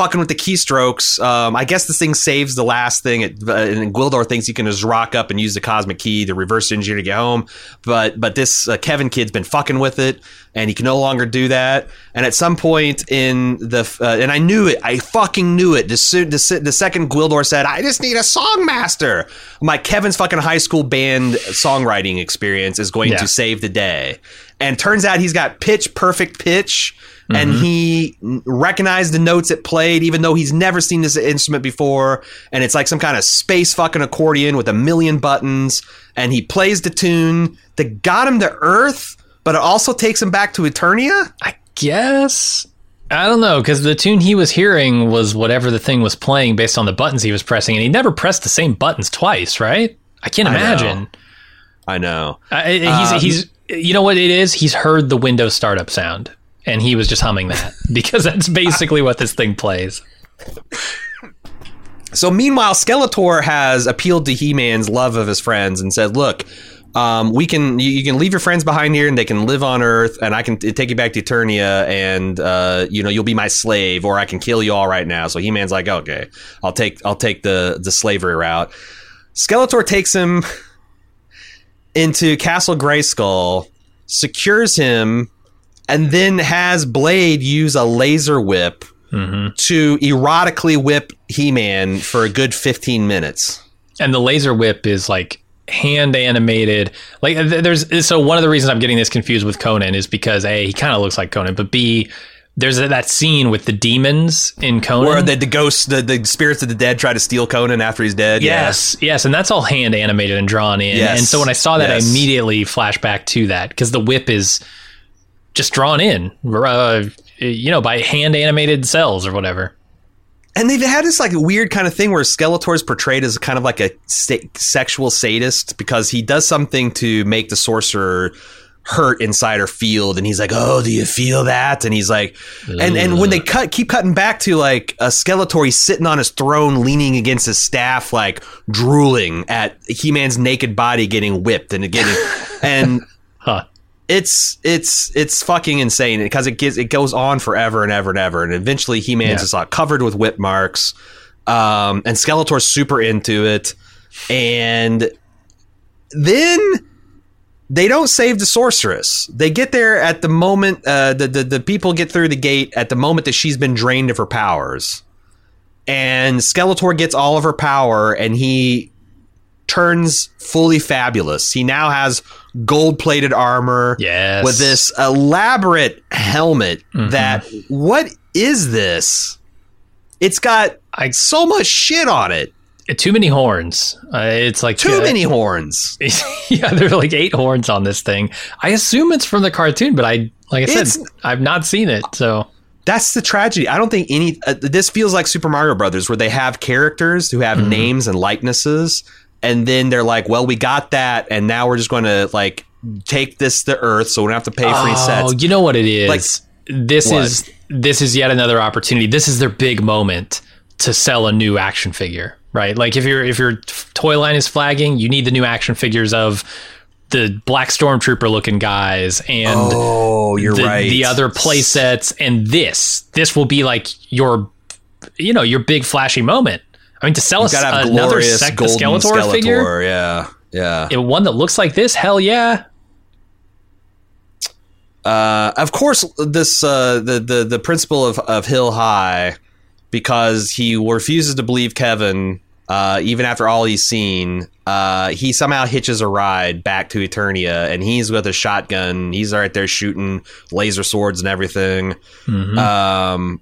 fucking with the keystrokes um, I guess this thing saves the last thing it, uh, and Gwildor thinks he can just rock up and use the cosmic key to reverse engineer to get home but but this uh, Kevin kid's been fucking with it and he can no longer do that. And at some point in the, uh, and I knew it, I fucking knew it. The, the, the second Gwildor said, "I just need a songmaster," my Kevin's fucking high school band songwriting experience is going Yeah. to save the day. And turns out he's got pitch perfect pitch. And he recognized the notes it played, even though he's never seen this instrument before. And it's like some kind of space fucking accordion with a million buttons. And he plays the tune that got him to Earth, but it also takes him back to Eternia. I guess. I don't know because the tune he was hearing was whatever the thing was playing based on the buttons he was pressing, and he never pressed the same buttons twice, right? I can't I know. imagine. I know. I, he's Um, he's you know what it is? He's heard the Windows startup sound, and he was just humming that because that's basically what this thing plays. So meanwhile, Skeletor has appealed to He-Man's love of his friends and said, "Look, um, we can you, you, can leave your friends behind here and they can live on Earth, and I can t- take you back to Eternia, and uh, you know you'll be my slave, or I can kill you all right now." So He-Man's like, "Okay, I'll take I'll take the the slavery route." Skeletor takes him into Castle Grayskull, secures him, and then has Blade use a laser whip mm-hmm. to erotically whip He Man for a good 15 minutes. And the laser whip is like hand animated. Like there's so one of the reasons I'm getting this confused with Conan is because A, he kind of looks like Conan, but B, there's that scene with the demons in Conan, where the, the ghosts, the, the spirits of the dead, try to steal Conan after he's dead. Yes, yeah. yes, and that's all hand animated and drawn in. Yes. And so when I saw that, yes. I immediately flashed back to that because the whip is just drawn in, uh, you know, by hand animated cells or whatever. And they've had this like weird kind of thing where Skeletor is portrayed as kind of like a sexual sadist because he does something to make the sorcerer hurt inside her field and he's like oh do you feel that and he's like and and when they cut keep cutting back to like a skeletor he's sitting on his throne leaning against his staff like drooling at he-man's naked body getting whipped and getting and it's it's it's fucking insane because it gets it goes on forever and ever and ever and eventually he-man's yeah. just like covered with whip marks um and skeletor's super into it and then they don't save the sorceress. They get there at the moment uh, the, the the people get through the gate at the moment that she's been drained of her powers, and Skeletor gets all of her power, and he turns fully fabulous. He now has gold plated armor, yes. with this elaborate helmet. Mm-hmm. That what is this? It's got I, so much shit on it too many horns. Uh, it's like too uh, many horns. yeah, there's like eight horns on this thing. I assume it's from the cartoon, but I, like I said, I've not seen it. So that's the tragedy. I don't think any. Uh, this feels like Super Mario Brothers, where they have characters who have mm-hmm. names and likenesses, and then they're like, "Well, we got that, and now we're just going to like take this to Earth, so we don't have to pay for oh, any sets." You know what it is? Like, this what? is this is yet another opportunity. This is their big moment to sell a new action figure right? Like if your if your toy line is flagging, you need the new action figures of the black stormtrooper looking guys and oh, you're the, right. the other play sets and this this will be like your you know your big flashy moment. I mean to sell us another sec- Skeletor, Skeletor figure, yeah, yeah, one that looks like this, hell yeah. Uh, of course, this uh, the the the principle of of Hill High because he refuses to believe Kevin, uh, even after all he's seen. Uh, he somehow hitches a ride back to Eternia, and he's with a shotgun. He's right there shooting laser swords and everything. Mm-hmm. Um,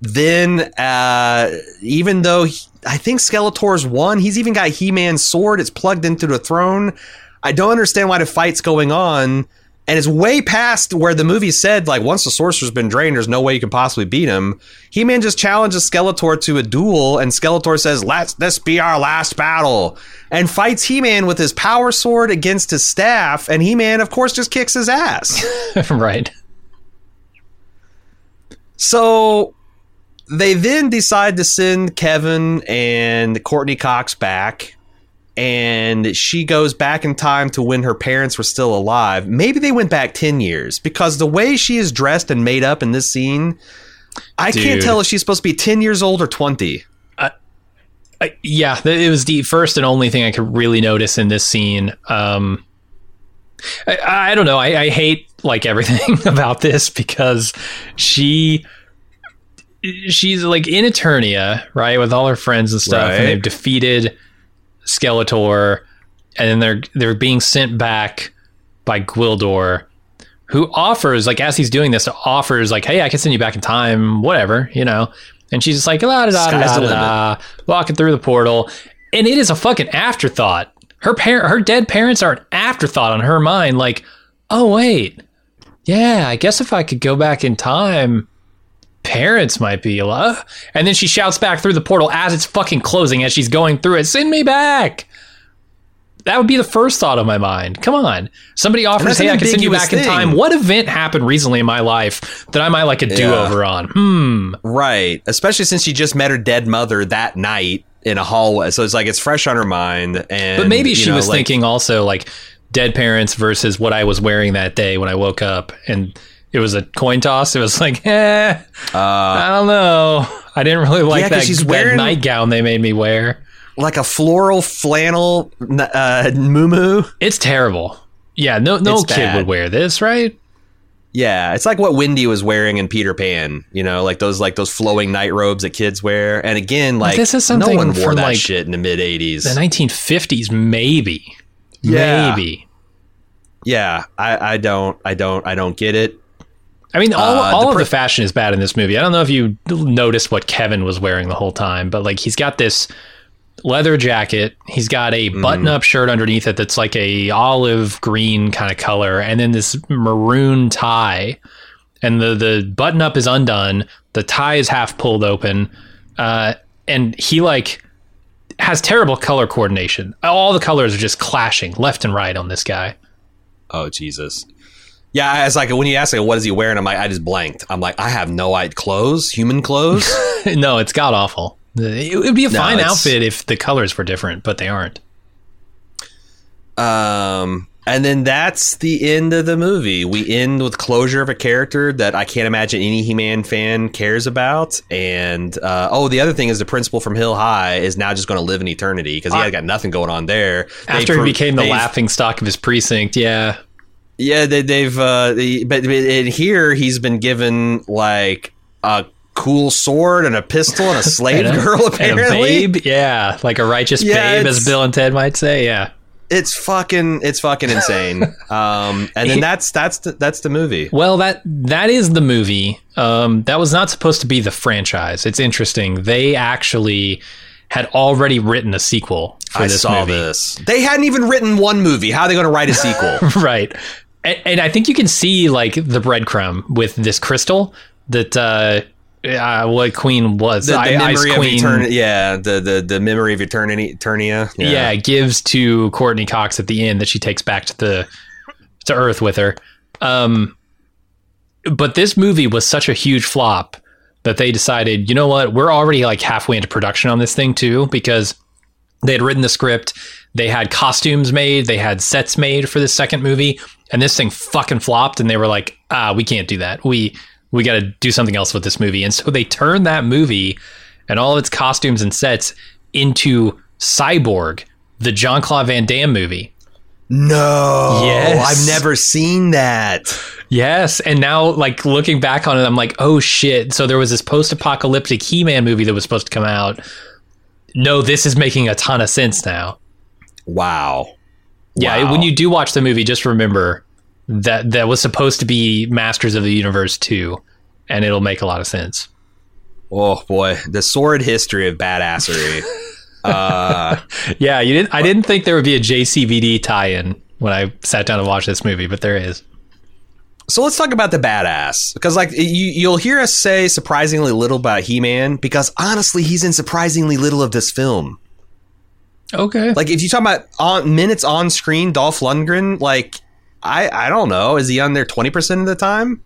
then, uh, even though he, I think Skeletor's won, he's even got He Man's sword. It's plugged into the throne. I don't understand why the fight's going on and it's way past where the movie said like once the sorcerer's been drained there's no way you can possibly beat him he-man just challenges skeletor to a duel and skeletor says Let's this be our last battle and fights he-man with his power sword against his staff and he-man of course just kicks his ass right so they then decide to send kevin and Courteney cox back and she goes back in time to when her parents were still alive. Maybe they went back 10 years because the way she is dressed and made up in this scene, I Dude. can't tell if she's supposed to be 10 years old or 20. Uh, I, yeah, it was the first and only thing I could really notice in this scene. Um, I, I, don't know. I, I hate like everything about this because she she's like in Eternia, right, with all her friends and stuff, right. and they've defeated Skeletor, and then they're they're being sent back by Gwildor, who offers like as he's doing this, offers like, "Hey, I can send you back in time, whatever," you know. And she's just like, la da da da da, walking through the portal, and it is a fucking afterthought. Her parent, her dead parents are an afterthought on her mind. Like, oh wait, yeah, I guess if I could go back in time, parents might be alive. And then she shouts back through the portal as it's fucking closing as she's going through it, send me back. That would be the first thought of my mind. Come on. Somebody offers, hey, I can send you back in time. What event happened recently in my life that I might like a do over on? Hmm. Right. Especially since she just met her dead mother that night in a hallway. So it's like it's fresh on her mind. And But maybe she know, was like- thinking also like dead parents versus what I was wearing that day when I woke up. And it was a coin toss. It was like, eh, I don't know. I didn't really like Uh, Yeah, that, she's that wearing- nightgown they made me wear. like a floral flannel uh, moo It's terrible. Yeah, no no It's kid bad. would wear this, right? Yeah, it's like what Wendy was wearing in Peter Pan. You know, like those like those flowing night robes that kids wear. And again, like this is something no one wore that like, shit in the mid '80s. The 1950s, maybe. Yeah. Maybe. yeah, I, I don't, I don't, I don't get it. I mean, all, Uh, all the of the fashion is bad in this movie. I don't know if you noticed what Kevin was wearing the whole time, but like he's got this leather jacket. He's got a Mm-hmm. button-up shirt underneath it that's like a olive green kind of color, and then this maroon tie. And the the button-up is undone. The tie is half pulled open, uh, and he like has terrible color coordination. All the colors are just clashing left and right on this guy. Oh Jesus. Yeah, it's like when you ask like, what is he wearing? I'm like, I just blanked. I'm like, I have no idea. Clothes, human clothes. no, it's god awful. It would be a No, fine it's- outfit if the colors were different, but they aren't. Um, and then that's the end of the movie. We end with closure of a character that I can't imagine any He-Man fan cares about. And uh, oh, the other thing is the principal from Hill High is now just going to live in Eternia because he I- had got nothing going on there. They After pro- he became the laughing stock of his precinct, yeah. Yeah, they, they've. Uh, the, but, in here he's been given like a cool sword and a pistol and a slave And a- girl. Apparently, a babe, yeah, like a righteous Yeah, babe, as Bill and Ted might say, yeah. it's fucking it's fucking insane. um, and then that's that's the, that's the movie. Well, that that is the movie. Um, that was not supposed to be the franchise. It's interesting. They actually had already written a sequel for I this saw movie. this. They hadn't even written one movie. How are they going to write a sequel? right and, and i think you can see like the breadcrumb with this crystal that uh, uh what queen was the, the I- memory of queen eternity. Yeah, the, the the memory of eternity. Eternia. yeah. gives to courteney cox at the end that she takes back to the to earth with her um but this movie was such a huge flop that they decided you know what we're already like halfway into production on this thing too because they had written the script they had costumes made they had sets made for the second movie and this thing fucking flopped and they were like ah we can't do that we we got to do something else with this movie and so they turned that movie and all of its costumes and sets into cyborg the jean-claude van damme movie No. Yes. I've never seen that. Yes, and now like looking back on it, I'm like, oh shit. So there was this post-apocalyptic He-Man movie that was supposed to come out. No, this is making a ton of sense now. Wow. Yeah, Wow. when you do watch the movie, just remember that that was supposed to be Masters of the Universe 2, and it'll make a lot of sense. Oh boy, the sordid history of badassery. uh, Yeah, you didn't I didn't think there would be a JCVD tie-in when I sat down to watch this movie, but there is. so let's talk about the badass because, like, you you'll hear us say surprisingly little about He-Man because honestly, he's in surprisingly little of this film. Okay. Like, if you talk about on minutes on screen, Dolph Lundgren, like, I I don't know, is he on there twenty percent of the time?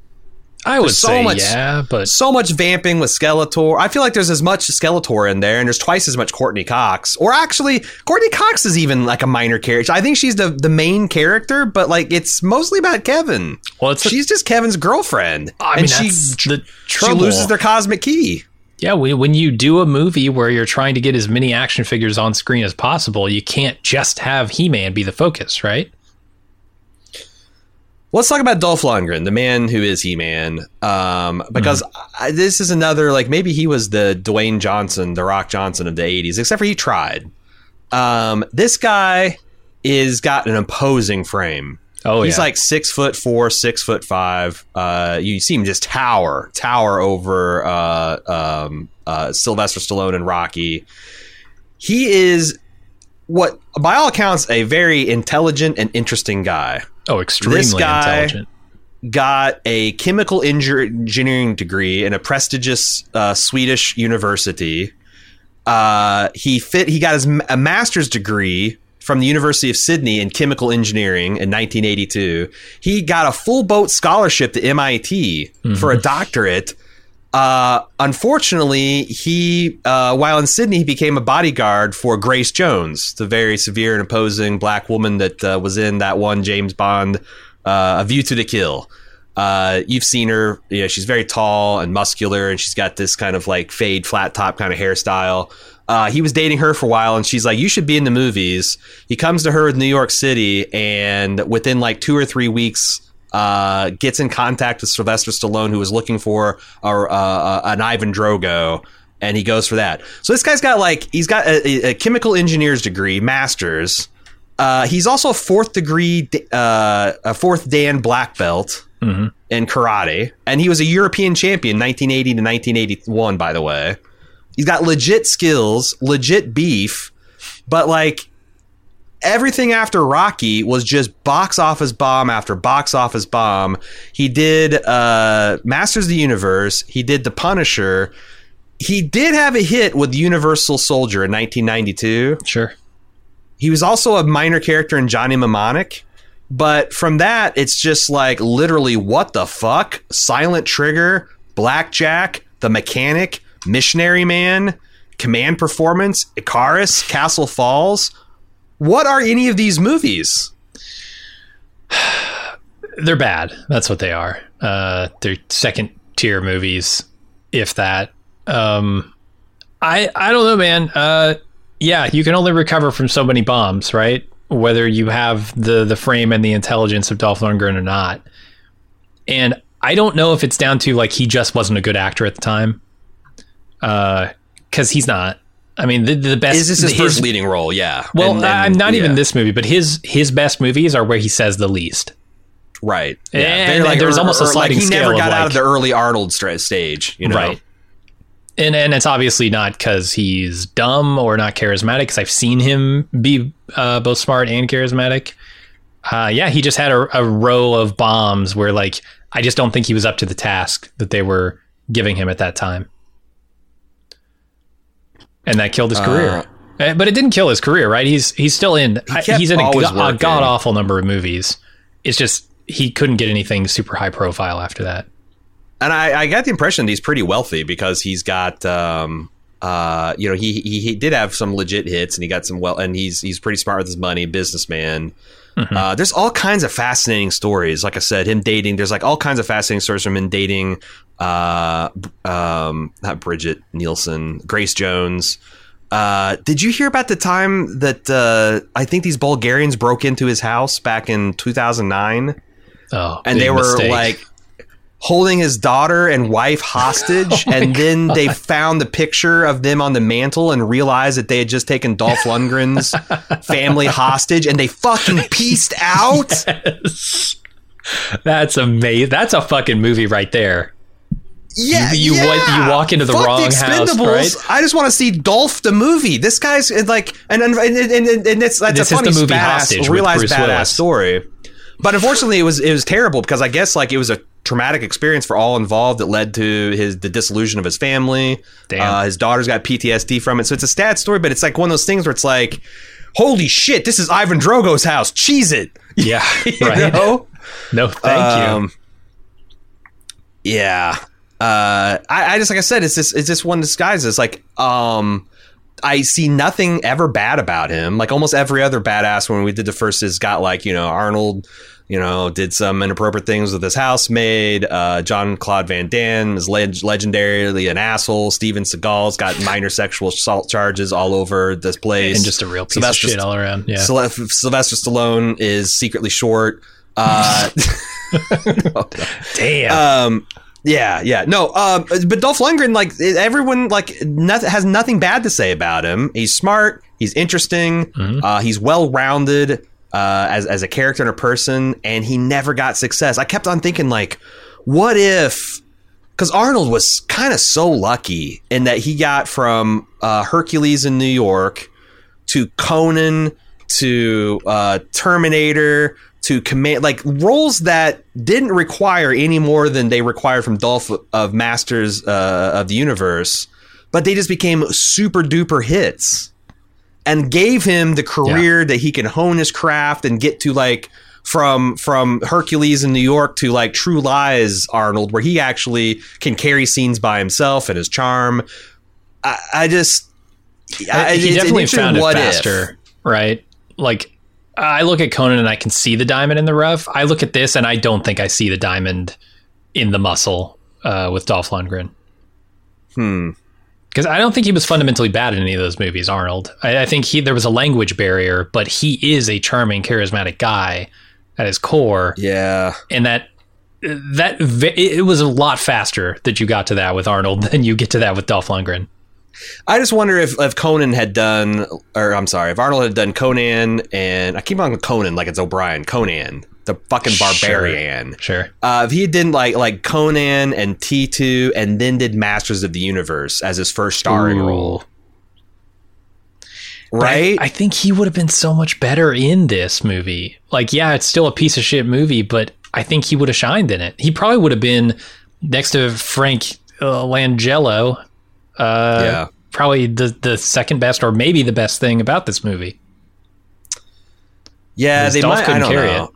I would so say much- yeah, but so much vamping with Skeletor. I feel like there's as much Skeletor in there, and there's twice as much Courteney Cox. Or actually, Courteney Cox is even like a minor character. I think she's the the main character, but like it's mostly about Kevin. well, it's She's just Kevin's girlfriend, I mean, and she that's the she loses their cosmic key. Yeah, when when you do a movie where you're trying to get as many action figures on screen as possible, you can't just have He-Man be the focus, right? Let's talk about Dolph Lundgren, the man who is He Man, um, because I, this is another like maybe he was the Dwayne Johnson, the Rock Johnson of the '80s, except for he tried. Um, this guy is got an imposing frame. Oh, He's yeah. like six foot four, six foot five. Uh, you see him just tower, tower over uh, um, uh, Sylvester Stallone and Rocky. He is what, by all accounts, a very intelligent and interesting guy. oh, extremely guy- intelligent. Got a chemical engineering degree in a prestigious uh, Swedish university. Uh, he fit. He got his a master's degree from the University of Sydney in chemical engineering in 1982. He got a full boat scholarship to MIT mm-hmm. for a doctorate. Uh, unfortunately, he uh, while in Sydney, he became a bodyguard for Grace Jones, the very severe and imposing black woman that uh, was in that one James Bond, uh, A View to the Kill. Uh, you've seen her. You know, she's very tall and muscular, and she's got this kind of like fade, flat top kind of hairstyle. Uh, he was dating her for a while, and she's like, "You should be in the movies." He comes to her in New York City, and within like two or three weeks, uh, gets in contact with Sylvester Stallone, who was looking for a, uh, an Ivan Drago, and he goes for that. So this guy's got like he's got a, a chemical engineer's degree, master's. Uh, he's also a fourth degree, uh, a fourth Dan black belt mm-hmm. in karate, and he was a European champion 1980 to 1981. By the way, he's got legit skills, legit beef, but like everything after Rocky was just box office bomb after box office bomb. He did uh, Masters of the Universe. He did The Punisher. He did have a hit with Universal Soldier in 1992. Sure. He was also a minor character in Johnny Mnemonic. But from that, it's just like literally what the fuck? Silent Trigger, Blackjack, The Mechanic, Missionary Man, Command Performance, Icarus, Castle Falls. What are any of these movies? They're bad. That's what they are. Uh, they're second tier movies, if that. Um, I I don't know, man. Uh, yeah, you can only recover from so many bombs, right? Whether you have the the frame and the intelligence of Dolph Lundgren or not. And I don't know if it's down to like he just wasn't a good actor at the time. Uh, because he's not. I mean, the, the best is this his, his first leading role? Yeah. Well, and, and, I'm not yeah. even this movie, but his his best movies are where he says the least. Right. Yeah. And like, there's or, almost a sliding like he never got of out like, of the early Arnold stage. You know. Right and and it's obviously not because he's dumb or not charismatic. Because I've seen him be uh, both smart and charismatic. Uh, yeah, he just had a, a, row of bombs where, like, I just don't think he was up to the task that they were giving him at that time, and that killed his uh, career. Uh, but it didn't kill his career, right? He's he's still in. He he's in a, a god awful number of movies. It's just he couldn't get anything super high profile after that and I, I got the impression he's pretty wealthy because he's got um, uh, you know, he, he, he did have some legit hits, and he got some well, and he's he's pretty smart with his money, businessman. Mm-hmm. Uh, there's all kinds of fascinating stories. Like I said, him dating. There's like all kinds of fascinating stories from him dating. Uh, um, not Brigitte Nielsen, Grace Jones. Uh, did you hear about the time that uh, I think these Bulgarians broke into his house back in 2009? Oh, and they were mistake. like holding his daughter and wife hostage, oh and then God. they found the picture of them on the mantle and realized that they had just taken Dolph Lundgren's family hostage, and they fucking pieced out. Yes. That's amazing. That's a fucking movie right there. Yeah, you you, yeah. you walk into the Fuck wrong the house, right? I just want to see Dolph the movie. This guy's like, and and and, and, and it's that's this a funny is the movie badass, realized badass Willis. story. But unfortunately, it was it was terrible because I guess like it was a traumatic experience for all involved that led to his the dissolution of his family. Damn. Uh, his daughter's got PTSD from it, so it's a sad story. But it's like one of those things where it's like, holy shit, this is Ivan Drago's house. Cheese it. Yeah, right. Know? No, thank um, you. Yeah. Uh, I, I just like I said, it's just it's just one disguise. It's like um, I see nothing ever bad about him. Like almost every other badass when we did the first has got like you know Arnold you know, did some inappropriate things with his housemaid. Uh, Jean-Claude Van Damme is leg- legendarily an asshole. Steven Seagal's got minor sexual assault charges all over this place. And just a real piece Sylvester, of shit all around. Yeah. Sylvester Stallone is secretly short. Uh, Damn. Um, yeah, yeah, no, um, but Dolph Lundgren, like everyone, like has nothing bad to say about him. He's smart, he's interesting, mm-hmm. uh, he's well rounded uh, as as a character and a person, and he never got success. I kept on thinking like, what if? Because Arnold was kind of so lucky in that he got from uh, Hercules in New York to Conan to uh, Terminator to command like roles that didn't require any more than they required from Dolph of Masters uh, of the Universe, but they just became super duper hits. and gave him the career that he can hone his craft and get to like from from Hercules in New York to like True Lies Arnold, where he actually can carry scenes by himself and his charm. I, I just I, he definitely found it what if. faster, right? Like I look at Conan and I can see the diamond in the rough. I look at this and I don't think I see the diamond in the muscle uh, with Dolph Lundgren. Hmm. Because I don't think he was fundamentally bad in any of those movies, Arnold. I, I think he there was a language barrier, but he is a charming, charismatic guy at his core, Yeah. and that that it was a lot faster that you got to that with Arnold than you get to that with Dolph Lundgren. I just wonder if, if Conan had done, or I'm sorry, if Arnold had done Conan and I keep on Conan like it's O'Brien, Conan, the fucking barbarian. Sure. Uh, if he did like like Conan and T2 and then did Masters of the Universe as his first starring Ooh. role, But I- right? I, think he would have been so much better in this movie. Like, yeah, it's still a piece of shit movie, but I think he would have shined in it. He probably would have been next to Frank uh, Langella. Uh, Yeah. Probably the the second best, or maybe the best thing about this movie. yeah, they Dolph might. I don't carry know. it.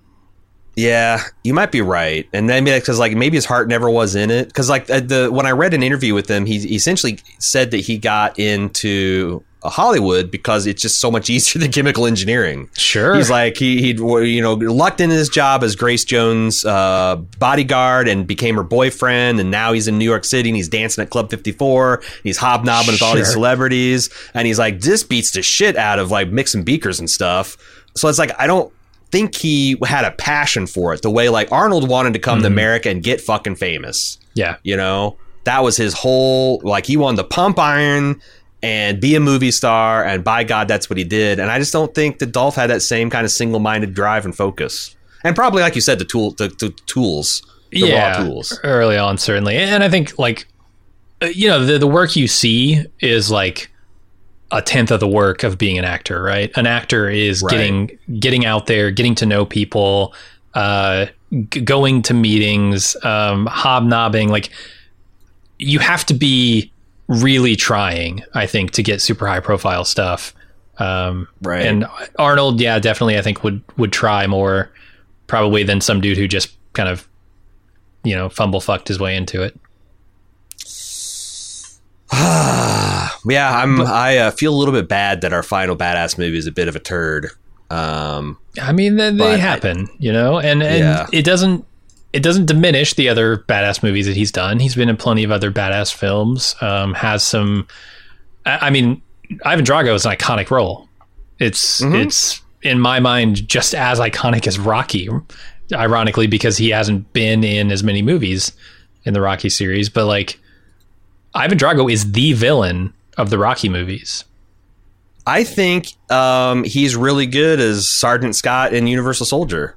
Yeah, you might be right, and maybe because like maybe his heart never was in it. Because like uh, the when I read an interview with him, he, he essentially said that he got into Hollywood because it's just so much easier than chemical engineering. Sure. He's like he he you know lucked into his job as Grace Jones' uh, bodyguard and became her boyfriend, and now he's in New York City and he's dancing at Club 54. He's hobnobbing with all these celebrities, and he's like this beats the shit out of like mixing beakers and stuff. So it's like I don't think he had a passion for it the way like Arnold wanted to come to America and get fucking famous. yeah. You know, that was his whole like he wanted to pump iron and be a movie star, and by God, that's what he did. And I just don't think that Dolph had that same kind of single minded drive and focus. And probably, like you said, the tool, the, the tools, the yeah, raw tools. early on certainly, and I think like uh, you know the the work you see is like a tenth of the work of being an actor, right? An actor is Right. getting getting out there, getting to know people, uh, g- going to meetings, um, hobnobbing. Like you have to be really trying, I think, to get super high profile stuff. Um, Right. And Arnold, yeah, definitely, I think would would try more probably than some dude who just kind of you know fumble fucked his way into it. Yeah, I'm. I uh, feel a little bit bad that our final badass movie is a bit of a turd. Um, I mean, they, But they I- happen, you know, and and Yeah. it doesn't it doesn't diminish the other badass movies that he's done. He's been in plenty of other badass films. Um, has some. I, I mean, Ivan Drago is an iconic role. It's Mm-hmm. it's in my mind just as iconic as Rocky. Ironically, because he hasn't been in as many movies in the Rocky series, but like Ivan Drago is the villain of the Rocky movies. I think um, he's really good as Sergeant Scott in Universal Soldier.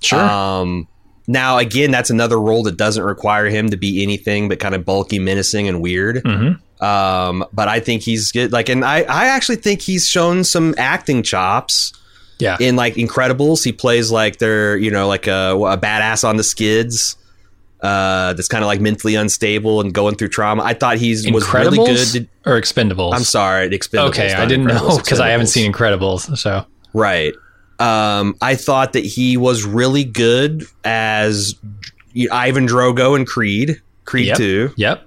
Sure. Um, now, again, that's another role that doesn't require him to be anything but kind of bulky, menacing, and weird. Mhm. Um, but I think he's good. Like, and I, I actually think he's shown some acting chops yeah. in like Incredibles. He plays like they're, you know, like a, a badass on the skids. Uh, that's kind of like mentally unstable and going through trauma. I thought he's was really good. or Expendables? I'm sorry, Expendables. Okay, I didn't know because I haven't seen Incredibles. So Right. Um, I thought that he was really good as Ivan Drago in Creed, Creed Yep. Two. yep,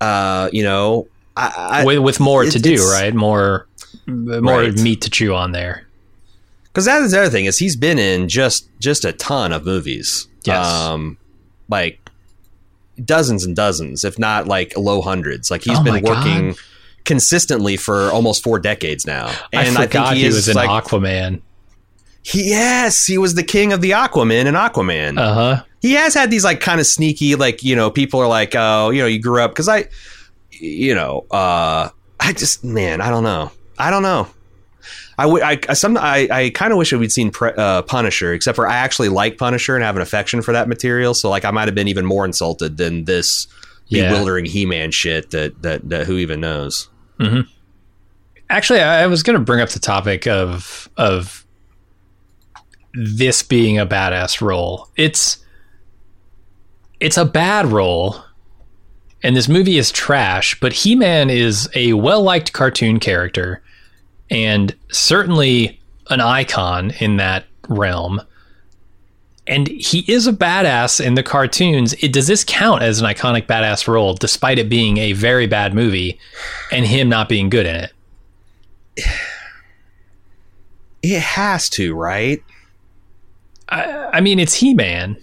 Uh, you know, I, I, with, with more it- to do, right? More more Right. meat to chew on there. because that is the other thing is he's been in just just a ton of movies. Yes. Um, like dozens and dozens, if not like low hundreds. Like he's Oh been my God. working consistently for almost four decades now. And I I, think he, he, is was in like Aquaman. He, yes, he was the king of the Aquaman and Aquaman. Uh huh. he has had these like kind of sneaky like you know people are like oh you know you grew up because i you know uh i just man i don't know i don't know i would i I some i, I kind of wish we'd seen pre- uh, punisher except for i actually like punisher and have an affection for that material so like i might have been even more insulted than this Yeah. bewildering he-man shit that that, that who even knows Actually, I I was going to bring up the topic of of this being a badass role. It's it's a bad role, and this movie is trash. But He Man is a well liked cartoon character, and certainly an icon in that realm. And he is a badass in the cartoons. It, does this count as an iconic badass role, despite it being a very bad movie and him not being good in it? It has to, right? I, I mean, it's He Man.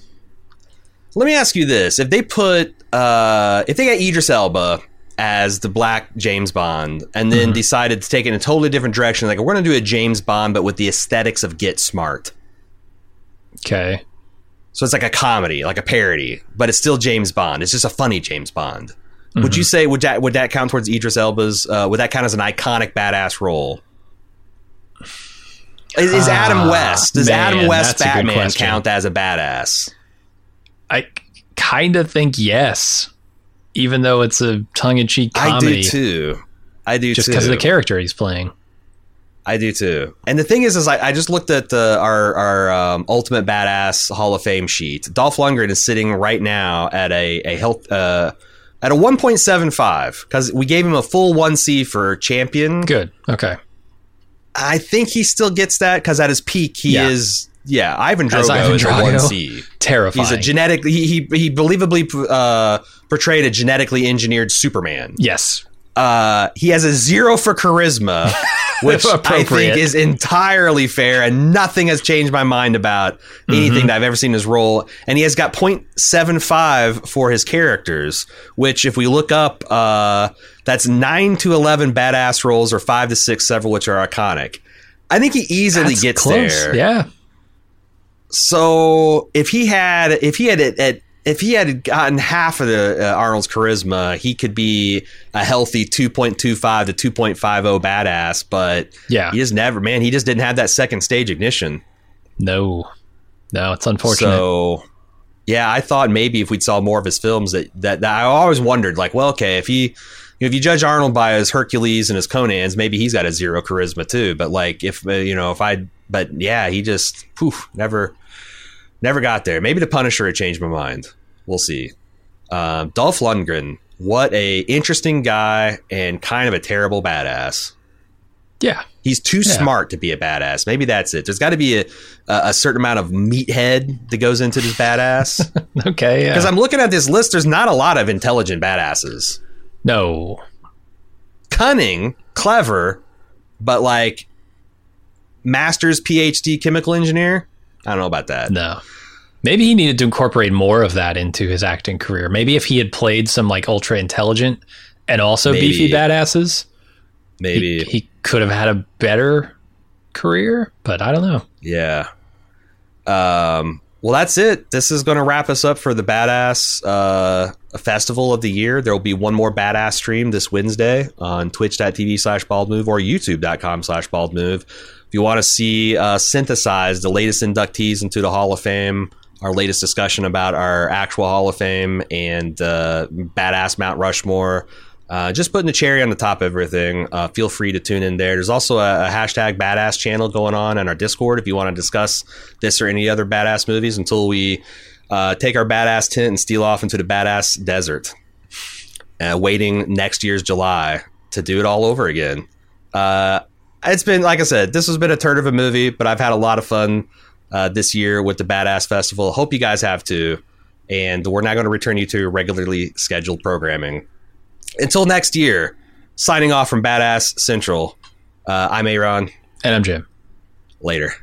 Let me ask you this: If they put, uh, if they got Idris Elba as the Black James Bond, and then decided to take it in a totally different direction, like we're going to do a James Bond, but with the aesthetics of Get Smart. Okay. So it's like a comedy, like a parody, but it's still James Bond. It's just a funny James Bond. Would you say would that would that count towards Idris Elba's? Uh, would that count as an iconic badass role? Is, is Adam Ah, West? Does man, Adam West that's a good Batman count as a badass? I kind of think yes, even though it's a tongue in cheek comedy. I do too. I do too. Just because of the character he's playing. I do too. And the thing is, is I, I just looked at the our our um, ultimate badass Hall of Fame sheet. Dolph Lundgren is sitting right now at a a health uh, at a one point seven five because we gave him a full one C for champion. Good. Okay. I think he still gets that because at his peak he Yeah. is yeah Ivan Drago Ivan is a Drago. one C. Terrifying. He's a genetic. He he, he believably uh, portrayed a genetically engineered Superman. yes. Uh, he has a zero for charisma, which I think is entirely fair, and nothing has changed my mind about anything that I've ever seen his role. And he has got 0.75 for his characters, which, if we look up, uh, that's nine to eleven badass roles, or five to six, several which are iconic. I think he easily That's gets close. there. Yeah. So if he had, if he had, at, if he had gotten half of the uh, Arnold's charisma, he could be a healthy 2.25 to 2.50 badass. But Yeah. he just never, man, he just didn't have that second stage ignition. No. No, it's unfortunate. So yeah, I thought maybe if we'd saw more of his films that, that, that I always wondered like, well, okay, if he, you if you judge Arnold by his Hercules and his Conan's, maybe he's got a zero charisma too. But like, if uh, you know, if I, but yeah, he just poof, never, never got there. Maybe the Punisher had changed my mind. We'll see. Um, Dolph Lundgren, what a interesting guy and kind of a terrible badass. yeah. He's too Yeah. smart to be a badass. Maybe that's it. There's got to be a, a certain amount of meathead that goes into this badass. Okay. Yeah. Because I'm looking at this list, there's not a lot of intelligent badasses. no. Cunning, clever, but like master's PhD chemical engineer. I don't know about that. No. Maybe he needed to incorporate more of that into his acting career. Maybe if he had played some like ultra intelligent and also Maybe. beefy badasses, Maybe. he, he could have had a better career, but I don't know. Yeah. Um, well, that's it. This is going to wrap us up for the Badass uh, Festival of the year. There will be one more Badass stream this Wednesday on twitch.tv slash baldmove or youtube.com slash baldmove. If you want to see uh, synthesize the latest inductees into the Hall of Fame, our latest discussion about our actual Hall of Fame and uh, Badass Mount Rushmore, uh, just putting the cherry on the top of everything. Uh, feel free to tune in there. There's also a, a hashtag badass channel going on on our Discord if you want to discuss this or any other badass movies until we uh, take our badass tent and steal off into the badass desert, uh, waiting next year's July to do it all over again. Uh, it's been, like I said, this has been a turd of a movie, but I've had a lot of fun uh, this year with the Badass Festival. Hope you guys have too. And we're not going to return you to regularly scheduled programming until next year, signing off from Badass Central. Uh, I'm Aaron. And I'm Jim. Later.